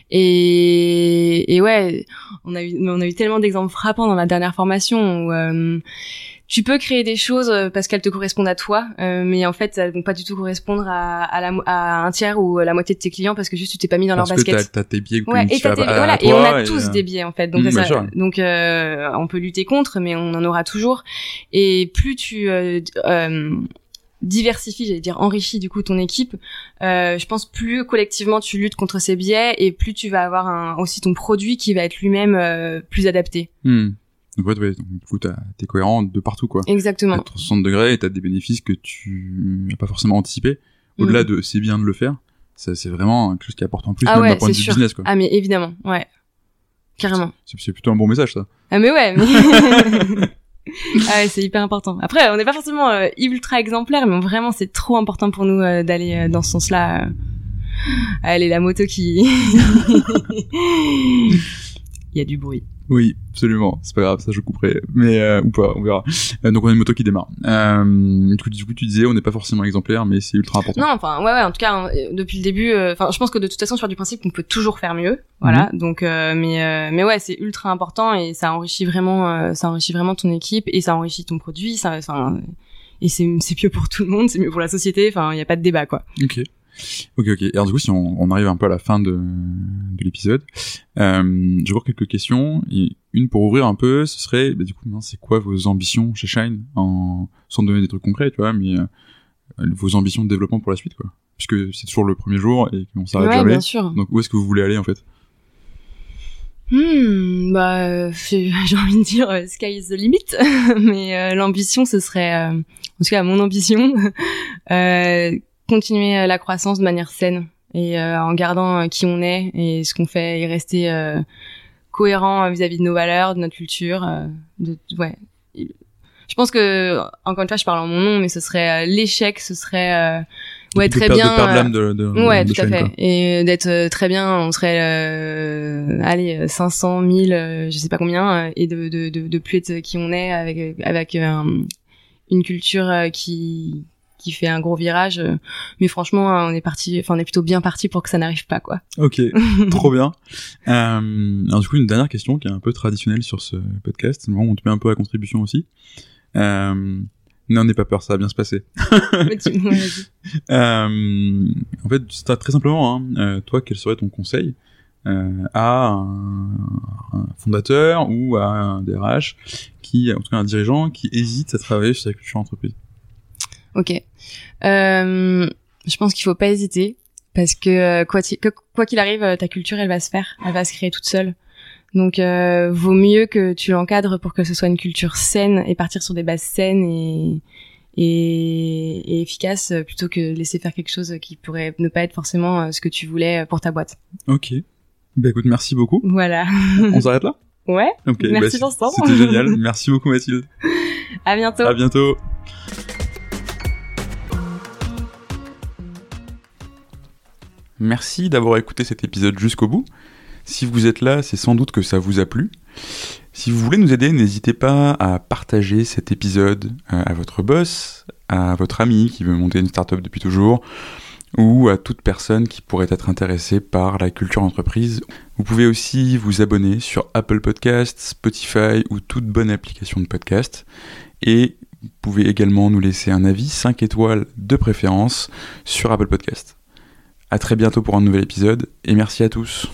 Et et ouais, on a eu on a eu tellement d'exemples frappants dans la dernière formation où euh, tu peux créer des choses euh, parce qu'elles te correspondent à toi, euh, mais en fait, elles vont pas du tout correspondre à, à, la, à un tiers ou à la moitié de tes clients parce que juste tu t'es pas mis dans leur basket. Parce que t'as tes biais. Ouais, et, t'as tes, voilà, et on a tous des biais en fait. Donc, mmh, ça, donc on peut lutter contre, mais on en aura toujours. Et plus tu diversifie, j'allais dire enrichis du coup ton équipe, euh, je pense plus collectivement tu luttes contre ces biais et plus tu vas avoir un, aussi ton produit qui va être lui-même euh, plus adapté. Hmm. Donc ouais, ouais, du coup t'es cohérent de partout quoi. Exactement. 360 degrés et t'as des bénéfices que tu n'as pas forcément anticipé. Au-delà hmm. de c'est bien de le faire, c'est vraiment quelque chose qui apporte en plus ah même d'un point de vue business quoi. Ah mais évidemment, ouais. Carrément. C'est plutôt un bon message ça. Ah mais ouais. Mais... ah ouais, c'est hyper important. Après, on n'est pas forcément euh, ultra exemplaire, mais vraiment, c'est trop important pour nous euh, d'aller euh, dans ce sens-là. Allez, la moto qui... Il y a du bruit. Oui, absolument. C'est pas grave, ça je couperai. Mais euh, ou pas, on verra. Euh, donc on a une moto qui démarre. Euh, du, coup, du coup, tu disais, on n'est pas forcément exemplaire, mais c'est ultra important. Non, enfin, ouais, ouais. En tout cas, hein, depuis le début, euh, enfin, je pense que de toute façon, sur du principe qu'on peut toujours faire mieux. Voilà. Mhm. Donc, euh, mais mais ouais, c'est ultra important et ça enrichit vraiment, ça enrichit vraiment ton équipe et ça enrichit ton produit. Ça, enfin, et c'est c'est mieux pour tout le monde, c'est mieux pour la société. Enfin, il y a pas de débat, quoi. Ok. Ok, ok. Et alors du coup, si on, on, arrive un peu à la fin de, de l'épisode, euh, je vois quelques questions. Et une pour ouvrir un peu, ce serait, bah, du coup, c'est quoi vos ambitions chez Shine, en, sans donner des trucs concrets, tu vois, mais euh, vos ambitions de développement pour la suite, quoi. Puisque c'est toujours le premier jour et qu'on s'arrête ouais, jamais. Bien sûr. Donc où est-ce que vous voulez aller en fait? Hmm, bah, j'ai envie de dire euh, sky is the limit, mais euh, l'ambition, ce serait, euh, en tout cas mon ambition, continuer euh, la croissance de manière saine et euh, en gardant euh, qui on est et ce qu'on fait et rester cohérent vis-à-vis de nos valeurs, de notre culture. de, ouais. Je pense que encore une fois, je parle en mon nom, mais ce serait l'échec, ce serait ouais très bien. De de, ouais, tout à fait. Et d'être très bien, on serait allez 500 1000 je sais pas combien et de, de de de plus être qui on est avec avec une culture qui qui fait un gros virage. Euh, mais franchement, on est parti, enfin, on est plutôt bien parti pour que ça n'arrive pas, quoi. Ok, trop bien. Euh, alors du coup, une dernière question qui est un peu traditionnelle sur ce podcast. Bon, on te met un peu à contribution aussi. Euh, N'en aie pas peur, ça va bien se passer. euh, en fait, très simplement, hein, euh, toi, quel serait ton conseil euh, à un, un, fondateur ou à un DRH qui, en tout cas un dirigeant, qui hésite à travailler sur sa culture entreprise? Ok. Euh, je pense qu'il faut pas hésiter parce que euh, quoi qu'il arrive, ta culture elle va se faire, elle va se créer toute seule. Donc euh, vaut mieux que tu l'encadres pour que ce soit une culture saine et partir sur des bases saines et et, et efficaces plutôt que laisser faire quelque chose qui pourrait ne pas être forcément euh, ce que tu voulais pour ta boîte. Ok. Bah écoute, merci beaucoup. Voilà. On s'arrête là? Ouais. Ok. Merci bah. C'était génial. Merci beaucoup Mathilde. À bientôt. À bientôt. Merci d'avoir écouté cet épisode jusqu'au bout. Si vous êtes là, c'est sans doute que ça vous a plu. Si vous voulez nous aider, n'hésitez pas à partager cet épisode euh, à votre boss, à votre ami qui veut monter une startup depuis toujours, ou à toute personne qui pourrait être intéressée par la culture entreprise. Vous pouvez aussi vous abonner sur Apple Podcasts, Spotify ou toute bonne application de podcast. Et vous pouvez également nous laisser un avis 5 étoiles de préférence sur Apple Podcasts. À très bientôt pour un nouvel épisode et merci à tous.